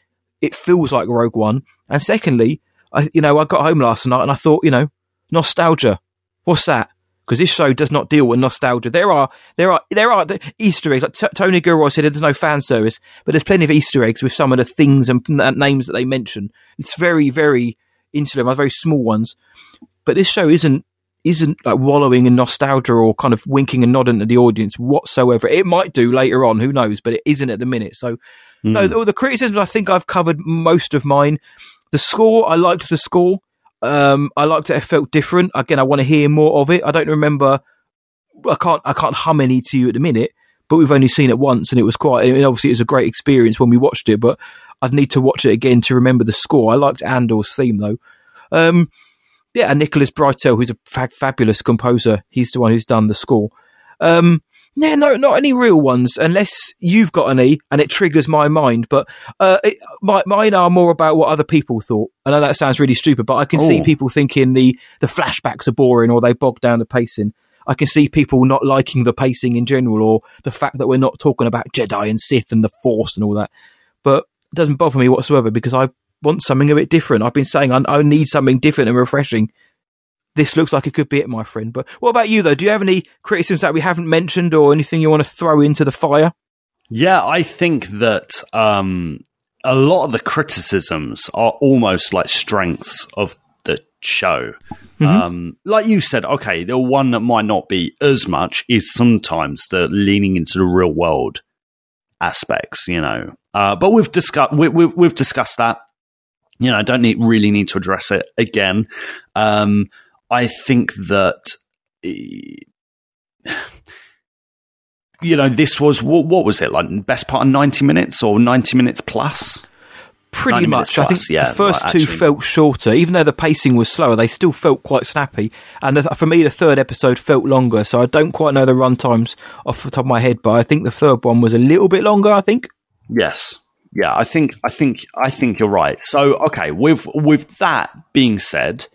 it feels like Rogue One. And secondly, I you know I got home last night and I thought you know nostalgia. What's that? Because this show does not deal with nostalgia. There are there are there are Easter eggs. Like T- Tony Gilroy said, there's no fan service, but there's plenty of Easter eggs with some of the things and n- names that they mention. It's very very insular, very small ones. But this show isn't isn't like wallowing in nostalgia or kind of winking and nodding to the audience whatsoever. It might do later on, who knows? But it isn't at the minute. So no, Hmm. all the criticisms I think I've covered most of mine. The score, I liked the score. Um, I liked it. It felt different. Again, I want to hear more of it. I don't remember. I can't. I can't hum any to you at the minute. But we've only seen it once, and it was quite. And obviously, it was a great experience when we watched it. But I'd need to watch it again to remember the score. I liked Andor's theme though. Um, yeah, and Nicholas Britell, who's a fa- fabulous composer. He's the one who's done the score. Um, yeah, no, not any real ones, unless you've got any and it triggers my mind. But uh, it, my, mine are more about what other people thought. I know that sounds really stupid, but I can see Oh. people thinking the, the flashbacks are boring or they bog down the pacing. I can see people not liking the pacing in general or the fact that we're not talking about Jedi and Sith and the Force and all that. But it doesn't bother me whatsoever because I want something a bit different. I've been saying I, I need something different and refreshing this looks like it could be it, my friend. But what about you, though? Do you have any criticisms that we haven't mentioned or anything you want to throw into the fire? Yeah, I think that um, a lot of the criticisms are almost like strengths of the show. Um, like you said, okay, the one that might not be as much is sometimes the leaning into the real world aspects, you know. Uh, but we've discussed we, we, we've discussed that. You know, I don't need, really need to address it again. Um, I think that, you know, this was, what, what was it, like best part of 90 minutes or 90 minutes plus? Pretty 90 minutes much. I think yeah, the first like, two actually- felt shorter, even though the pacing was slower. They still felt quite snappy, and the, for me, the third episode felt longer. So I don't quite know the run times off the top of my head, but I think the third one was a little bit longer. I think. Yes. Yeah, I think I think I think you're right. So okay, with with that being said,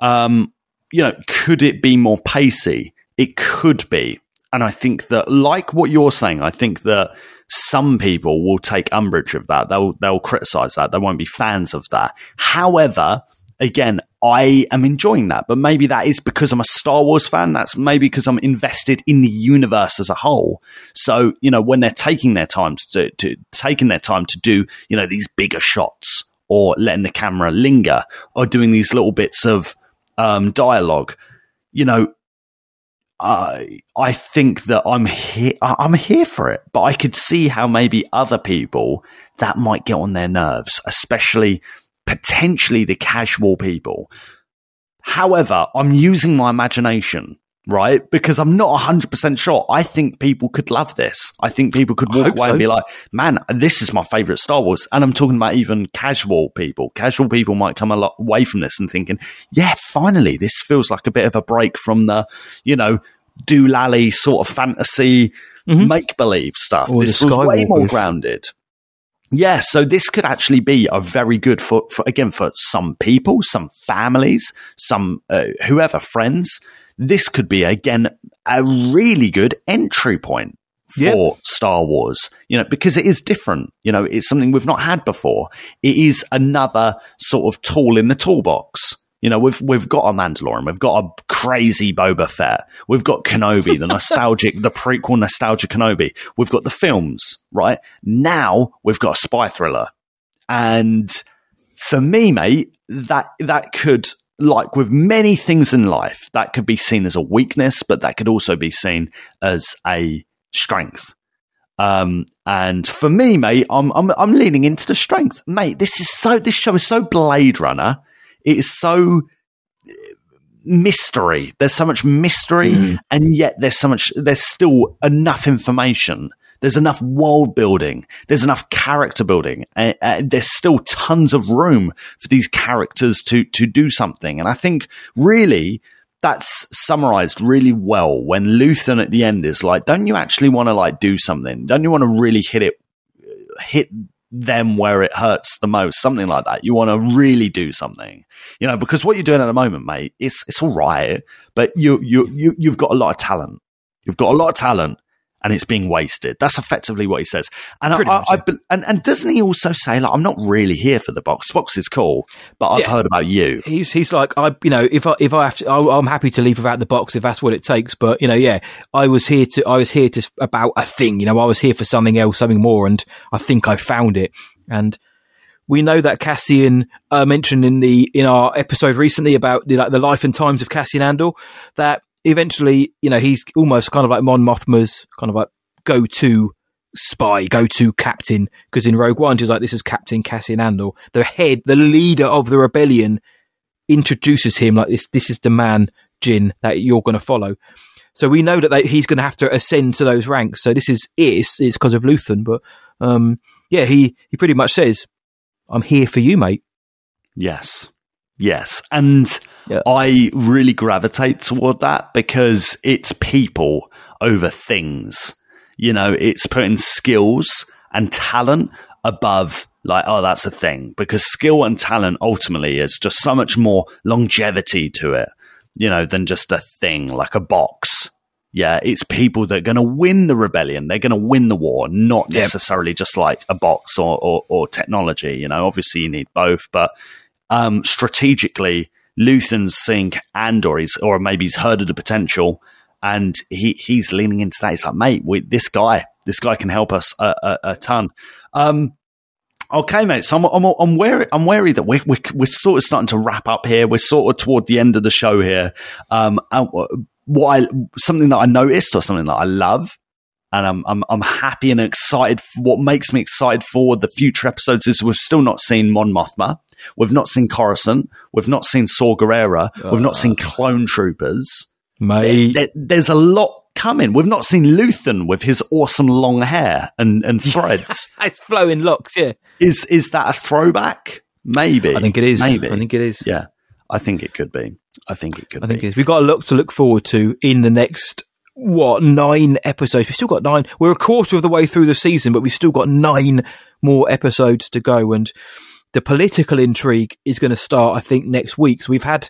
um, you know, could it be more pacey? It could be. And I think that like what you're saying, I think that some people will take umbrage of that. They'll they'll criticize that. They won't be fans of that. However, again, I am enjoying that, but maybe that is because I'm a Star Wars fan. That's maybe because I'm invested in the universe as a whole. So, you know, when they're taking their time to, to taking their time to do, you know, these bigger shots or letting the camera linger or doing these little bits of um, dialogue, you know, I I think that I'm here. I'm here for it, but I could see how maybe other people that might get on their nerves, especially potentially the casual people. However, I'm using my imagination, right? Because I'm not 100% sure. I think people could love this. I think people could walk away so. and be like, man, this is my favorite Star Wars. And I'm talking about even casual people. Casual people might come a lot away from this and thinking, yeah, finally, this feels like a bit of a break from the, you know, doolally sort of fantasy make believe stuff. Or this was way more grounded. Yeah, so this could actually be a very good for, for again for some people, some families, some uh, whoever friends. This could be again a really good entry point for Yeah. Star Wars. You know, because it is different. You know, it's something we've not had before. It is another sort of tool in the toolbox. You know, we've we've got a Mandalorian, we've got a crazy Boba Fett, we've got Kenobi, the nostalgic, the prequel nostalgia Kenobi. We've got the films, right? Now we've got a spy thriller, and for me, mate, that that could like with many things in life, that could be seen as a weakness, but that could also be seen as a strength. Um, and for me, mate, I'm, I'm, I'm leaning into the strength, mate. This is so, this show is so Blade Runner. It is so uh, mystery. There's so much mystery mm-hmm. and yet there's so much, there's still enough information. There's enough world building. There's enough character building. And, and there's still tons of room for these characters to, to do something. And I think really that's summarized really well when Luthen at the end is like, don't you actually want to like do something? Don't you want to really hit it, hit them where it hurts the most? Something like that. You want to really do something, you know, because what you're doing at the moment, mate, it's, it's all right, but you, you, you, you've got a lot of talent. You've got a lot of talent and it's being wasted. That's effectively what he says. And I, much, I yeah. be- and, and doesn't he also say like, I'm not really here for the box. Box is cool, but I've Yeah. heard about you. He's he's like I you know if I if I have to I, I'm happy to leave without the box if that's what it takes but you know yeah I was here to I was here to about a thing you know I was here for something else something more and I think I found it and we know that Cassian uh, mentioned in the in our episode recently about the, like the life and times of Cassian Andor that eventually you know he's almost kind of like Mon Mothma's kind of like go to spy, go to captain. Because in Rogue One, she's like, this is Captain Cassian Andor, the head, the leader of the rebellion, introduces him like this. This is the man, Jyn, that you're going to follow. So we know that they, he's going to have to ascend to those ranks. So this is it. It's because of Luthen, but um, yeah, he he pretty much says, "I'm here for you, mate." Yes. Yes. And Yeah. I really gravitate toward that because it's people over things. You know, it's putting skills and talent above like, oh, that's a thing because skill and talent ultimately is just so much more longevity to it, you know, than just a thing like a box. Yeah, it's people that are going to win the rebellion. They're going to win the war, not Yep. necessarily just like a box or, or, or technology. You know, obviously you need both, but um, strategically, Luthen's seeing Andor, he's, or maybe he's heard of the potential, and he he's leaning into that. He's like, mate, we, this guy, this guy can help us a, a, a ton. Um, okay, mate. So I'm I'm, I'm wary I'm wary that we're, we're we're sort of starting to wrap up here. We're sort of toward the end of the show here. Um, and what I something that I noticed or something that I love and I'm, I'm I'm happy and excited. What makes me excited for the future episodes is we've still not seen Mon Mothma, we've not seen Coruscant, we've not seen Saw Gerrera, we've not seen ah. Clone Troopers. Mate. There- there's a lot coming. We've not seen Luthen with his awesome long hair and, and threads. It's flowing locks, yeah. is is that a throwback? Maybe. I think it is. Maybe. I think it is. Yeah, I think it could be. I think it could I think be. it is. We've got a lot to look forward to in the next, what, nine episodes. We've still got nine. We're a quarter of the way through the season, but we've still got nine more episodes to go. And the political intrigue is going to start, I think, next week. So we've had,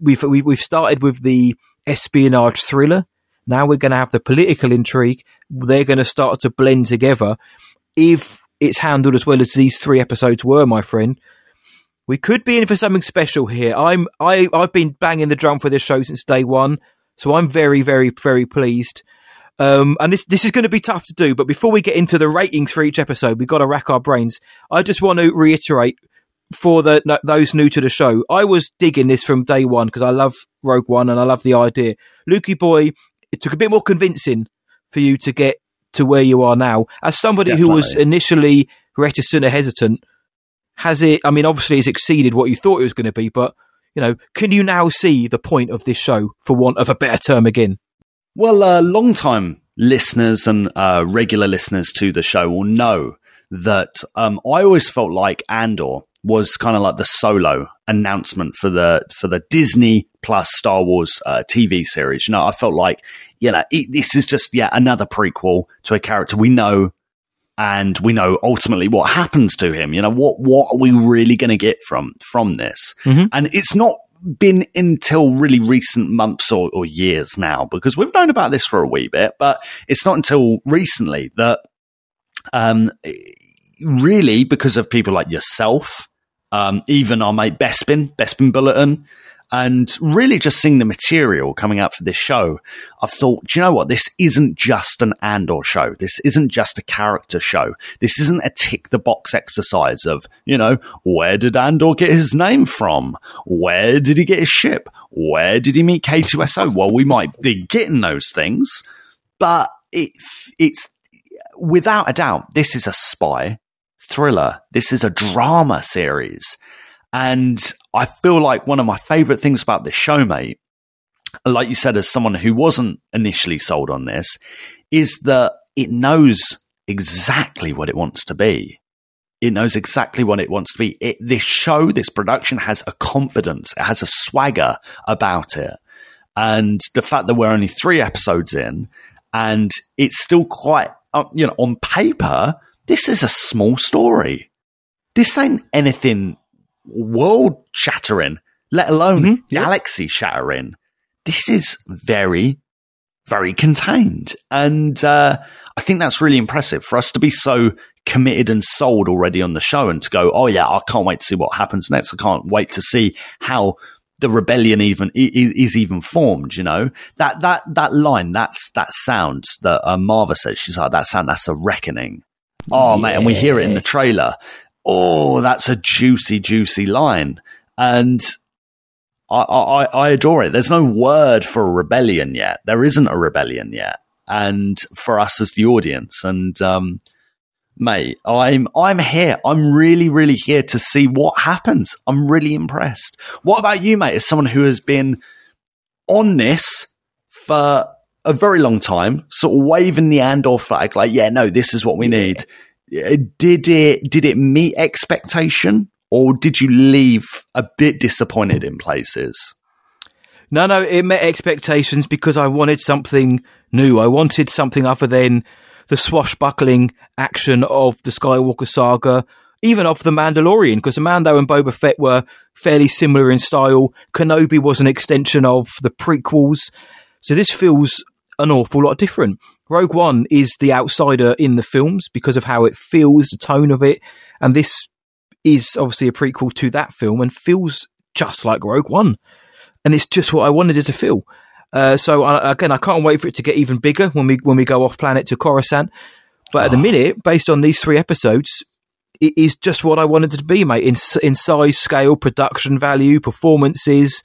we've, we- we've started with the espionage thriller. Now we're going to have the political intrigue. They're going to start to blend together. If it's handled as well as these three episodes were, my friend, we could be in for something special here. I'm I I've been banging the drum for this show since day one, so I'm very very very pleased. Um, and this this is going to be tough to do, but before we get into the ratings for each episode, we've got to rack our brains. I just want to reiterate for the no, those new to the show, I was digging this from day one because I love Rogue One and I love the idea. Lukey boy, it took a bit more convincing for you to get to where you are now. As somebody who was initially reticent or hesitant, has it? I mean, obviously, it's exceeded what you thought it was going to be, but you know, can you now see the point of this show, for want of a better term, again? Well, uh, long time listeners and uh, regular listeners to the show will know that um, I always felt like Andor was kind of like the solo announcement for the for the Disney plus Star Wars uh, TV series. You know, I felt like you know it, this is just yet another prequel to a character we know, and we know ultimately what happens to him. You know, what what are we really going to get from from this? And it's not been until really recent months or, or years now because we've known about this for a wee bit, but it's not until recently that um, really because of people like yourself, um, even our mate Bespin, Bespin Bulletin, and really just seeing the material coming out for this show, I've thought, do you know what? This isn't just an Andor show. This isn't just a character show. This isn't a tick the box exercise of, you know, where did Andor get his name from? Where did he get his ship? Where did he meet K2SO? Well, we might be getting those things, but it, it's without a doubt, this is a spy thriller. This is a drama series. And I feel like one of my favorite things about this show, mate, like you said, as someone who wasn't initially sold on this, is that it knows exactly what it wants to be. It knows exactly what it wants to be. It, this show, this production has a confidence, it has a swagger about it. And the fact that we're only three episodes in and it's still quite, uh, you know, on paper, this is a small story. This ain't anything world shattering, let alone galaxy shattering. This is very, very contained. And uh, I think that's really impressive for us to be so committed and sold already on the show and to go, oh, yeah, I can't wait to see what happens next. I can't wait to see how the rebellion even is even formed. You know that that that line, that's that sound that uh, Maarva says. She's like that sound. That's a reckoning. Oh mate, and we hear it in the trailer. Oh, that's a juicy, juicy line, and I, I I adore it. There's no word for a rebellion yet. There isn't a rebellion yet, and for us as the audience, and um, mate, I'm I'm here. I'm really, really here to see what happens. I'm really impressed. What about you, mate? As someone who has been on this for a very long time, sort of waving the Andor flag, like, yeah, no, this is what we need. Uh, Did it did it meet expectation, or did you leave a bit disappointed in places? No, no, it met expectations because I wanted something new. I wanted something other than the swashbuckling action of the Skywalker saga, even of The Mandalorian, because the Mando and Boba Fett were fairly similar in style. Kenobi was an extension of the prequels. So this feels an awful lot different. Rogue One is the outsider in the films because of how it feels, the tone of it, and this is obviously a prequel to that film and feels just like Rogue One and it's just what I wanted it to feel. Uh, so I, again, I can't wait for it to get even bigger when we when we go off planet to Coruscant. But at the minute, based on these three episodes, it is just what I wanted it to be, mate. In in size, scale, production value, performances,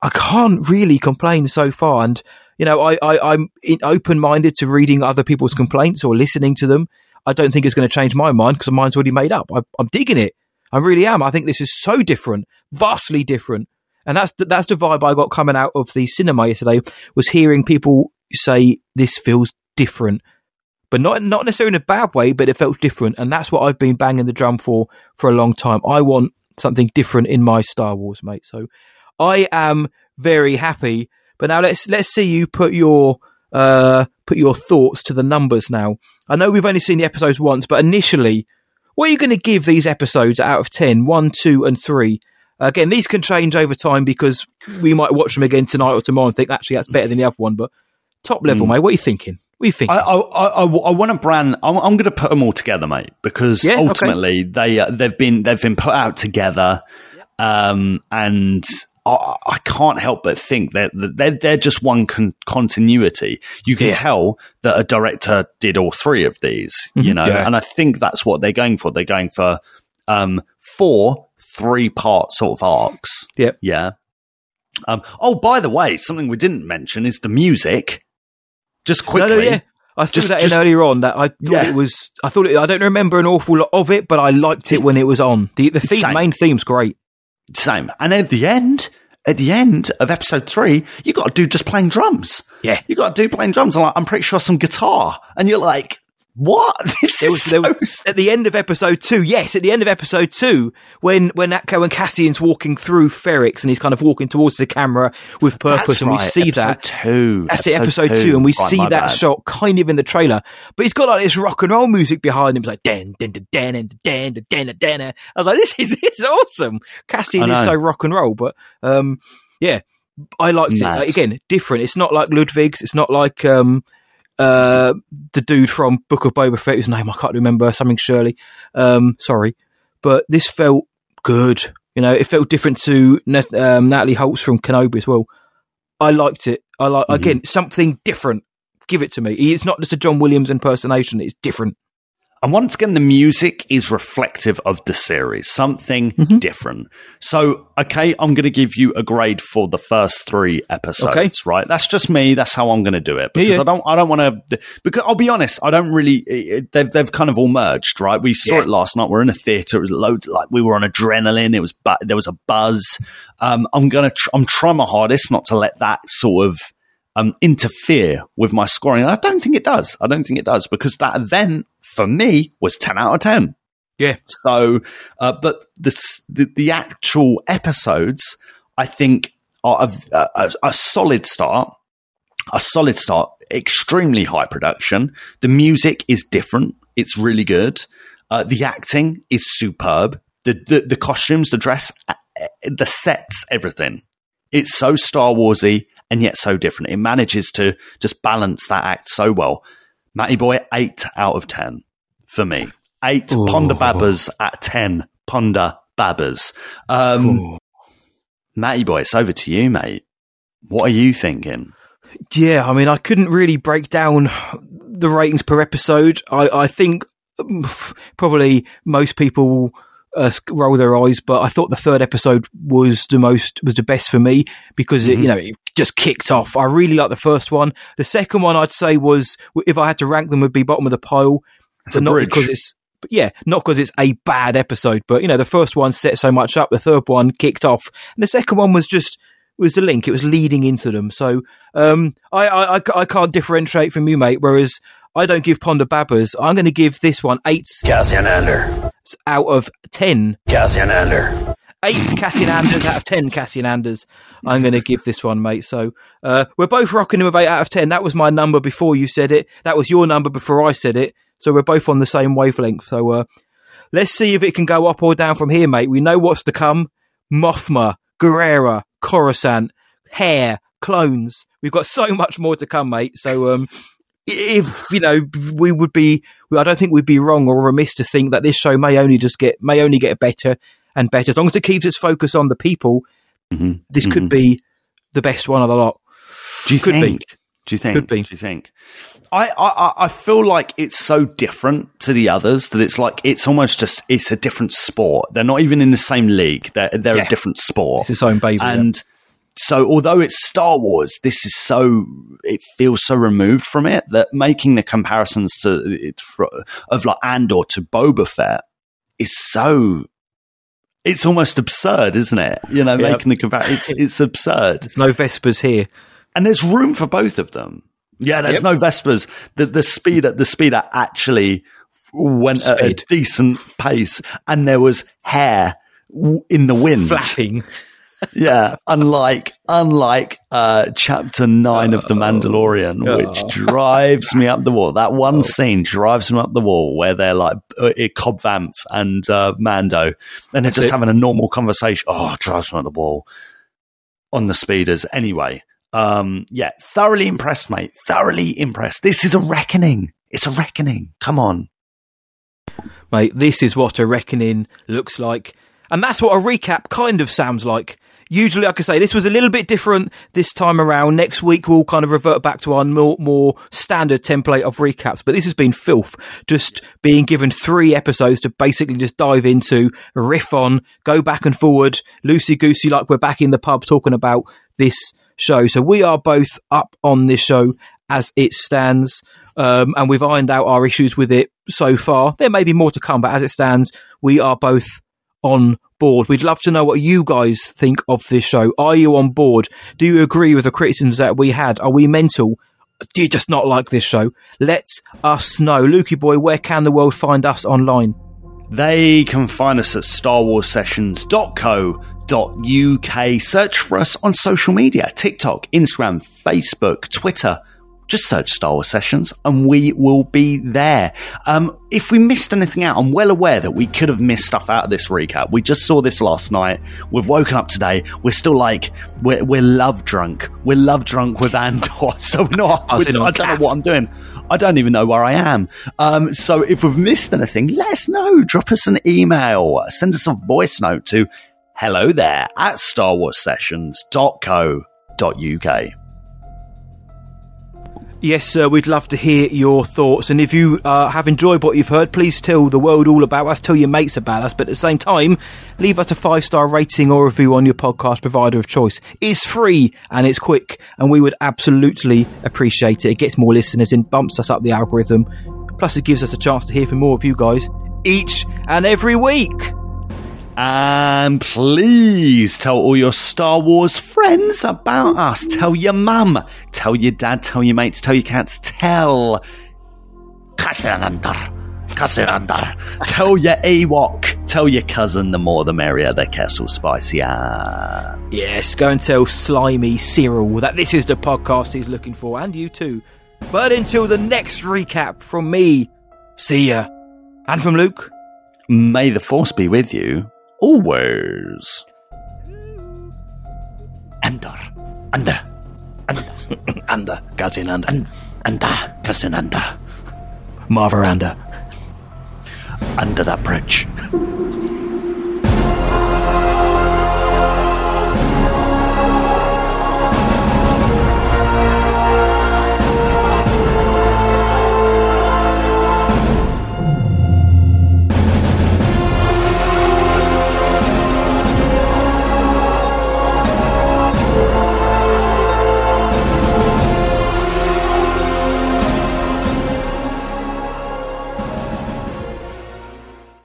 I can't really complain so far. And You know, I, I I'm open minded to reading other people's complaints or listening to them. I don't think it's going to change my mind because mine's already made up. I, I'm digging it. I really am. I think this is so different, vastly different. And that's the, that's the vibe I got coming out of the cinema yesterday. Was hearing people say this feels different, but not not necessarily in a bad way, but it felt different. And that's what I've been banging the drum for for a long time. I want something different in my Star Wars, mate. So I am very happy. But now let's let's see you put your uh put your thoughts to the numbers now. I know we've only seen the episodes once, but initially, what are you going to give these episodes out of 10? 1, 2, and 3? Again, these can change over time because we might watch them again tonight or tomorrow and think actually that's better than the other one. But top level, Hmm. mate, what are you thinking? What are you thinking? I, I, I, I want to brand. I'm, I'm going to put them all together, mate, because Yeah, okay. ultimately they uh, they've been they've been put out together, um, and I, I can't help but think that that they're they're just one con- continuity. You can Yeah. tell that a director did all three of these, you know, Yeah. and I think that's what they're going for. They're going for um, four three part sort of arcs. Yep. Yeah. Um, oh, by the way, something we didn't mention is the music. Just quickly, No, no, yeah. I threw Just- that just- in earlier on. That I thought Yeah. it was. I thought it, I don't remember an awful lot of it, but I liked it when it was on. The the theme, main theme's great. Same. And at the end, at the end of episode three, you got to do just playing drums. Yeah. You got to do playing drums. I'm like, I'm pretty sure some guitar. And you're like, what? This There is was, so there was at the end of episode two. Yes, at the end of episode two, when when Atco and Cassian's walking through Ferrix and he's kind of walking towards the camera with purpose, That's and we right, see episode that. two. That's it, episode two, and we Right, see that bad. shot kind of in the trailer. But he's got like this rock and roll music behind him. It's like den den den den den den den. I was like, this is this is awesome. Cassian is so rock and roll, but um, yeah, I liked it. Like, again, different. It's not like Ludwig's. It's not like um, uh, the dude from Book of Boba Fett, whose name I can't remember, something Shirley. Um, sorry, but this felt good. You know, it felt different to Nat- um, Natalie Holtz from Kenobi as well. I liked it. I like Mm-hmm. again something different. Give it to me. It's not just a John Williams impersonation. It's different. And once again, the music is reflective of the series, something Mm-hmm. different. So, okay, I'm going to give you a grade for the first three episodes, Okay. right? That's just me. That's how I'm going to do it because yeah. I don't, I don't want to, because I'll be honest, I don't really, they've, they've kind of all merged, right? We saw Yeah. it last night. We're in a theater. It was loads, like we were on adrenaline. It was, bu- there was a buzz. Um, I'm going to, tr- I'm trying my hardest not to let that sort of, um, interfere with my scoring. And I don't think it does. I don't think it does because that event for me was 10 out of 10. Yeah. So, uh, but the, the the actual episodes, I think, are a, a, a solid start. A solid start. Extremely high production. The music is different. It's really good. Uh, the acting is superb. The, the the costumes, the dress, uh, uh, the sets, everything. It's so Star Warsy and yet so different. It manages to just balance that act so well. Matty Boy, eight out of ten for me. Eight Ponda Babas at ten Ponda Babas. Um, Matty Boy, it's over to you, mate. What are you thinking? Yeah, I mean, I couldn't really break down the ratings per episode. I, I think um, probably most people uh, roll their eyes, but I thought the third episode was the most was the best for me because it, you know, it just kicked off. I really liked the first one. The second one, I'd say, was if I had to rank them, would be bottom of the pile. It's but a not bridge. because it's yeah, not because it's a bad episode, but you know, the first one set so much up, the third one kicked off, and the second one was just was the link. It was leading into them. So um, I, I I I can't differentiate from you, mate. Whereas I don't give Ponda Babas. I'm going to give this one eight Cassian Andor. out of ten. Cassian Andor. Eight Cassian Andors out of ten Cassian Andors. I'm going to give this one, mate. So uh, we're both rocking him with eight out of ten. That was my number before you said it. That was your number before I said it. So we're both on the same wavelength. So uh, let's see if it can go up or down from here, mate. We know what's to come. Mothma, Gerrera, Coruscant, Hair, clones. We've got so much more to come, mate. So um, if you know, we would be. I don't think we'd be wrong or remiss to think that this show may only just get may only get better and better as long as it keeps its focus on the people. Mhm. This could be the best one of the lot. Do you Could be. Do you think? Could be. Do you think? I, I I- feel like it's so different to the others that it's like it's almost just it's a different sport. They're not even in the same league. They're they're Yeah. a different sport. It's its own baby. and so although it's Star Wars, this is so it feels so removed from it that making the comparisons to it of like Andor to Boba Fett is so. It's almost absurd, isn't it? You know, Yeah. making the comparison, it's, it's absurd. There's no Vespers here. And there's room for both of them. Yeah, there's Yep. no Vespers. The the speeder the speeder actually went at a decent pace, and there was hair in the wind. Flapping. Yeah, unlike unlike uh, chapter nine of the Mandalorian, Oh. which drives me up the wall. That one scene drives me up the wall where they're like uh, Cobb Vanth and uh, Mando, and they're just it. having a normal conversation. Oh, drives me up the wall on the speeders. Anyway, um, yeah, thoroughly impressed, mate. Thoroughly impressed. This is a reckoning. It's a reckoning. Come on. mate, this is what a reckoning looks like. And that's what a recap kind of sounds like. Usually, like I say, this was a little bit different this time around. Next week, we'll kind of revert back to our more, more standard template of recaps. But this has been filth. Just being given three episodes to basically just dive into, riff on, go back and forward, loosey goosey, like we're back in the pub talking about this show. So we are both up on this show as it stands. Um, and we've ironed out our issues with it so far. There may be more to come, but as it stands, we are both on board. We'd love to know what you guys think of this show. Are you on board? Do you agree with the criticisms that we had? Are we mental? Do you just not like this show? Let us know. Lukey boy, where can the world find us online? They can find us at starwarsessions.co.uk. Search for us on social media TikTok, Instagram, Facebook, Twitter. Just search Star Wars Sessions and we will be there. Um, if we missed anything out, I'm well aware that we could have missed stuff out of this recap. We just saw this last night. We've woken up today. We're still like, we're, we're love drunk. We're love drunk with Andor. So we're not, I we're- I don't know what I'm doing. I don't even know where I am. Um, so if we've missed anything, let us know. Drop us an email. Send us a voice note to hello there at starwarsessions.co.uk. Yes, sir. We'd love to hear your thoughts. And if you uh, have enjoyed what you've heard, please tell the world all about us. Tell your mates about us. But at the same time, leave us a five star rating or review on your podcast provider of choice. It's free and it's quick, and we would absolutely appreciate it. It gets more listeners in, bumps us up the algorithm. Plus, it gives us a chance to hear from more of you guys each and every week. And please tell all your Star Wars friends about us. Tell your mum, tell your dad, tell your mates, tell your cats, tell Cousin Under. Tell your Ewok, tell your cousin. The more the merrier. The Kessel spicier. Yes, go and tell Slimy Syril that this is the podcast he's looking for, and you too. But until the next recap from me, see ya. And from Luke, May the force be with you always. Andor. Under. Under. Cousin Anda, Anda. Cousin Anda. Maarva Anda. Under that bridge.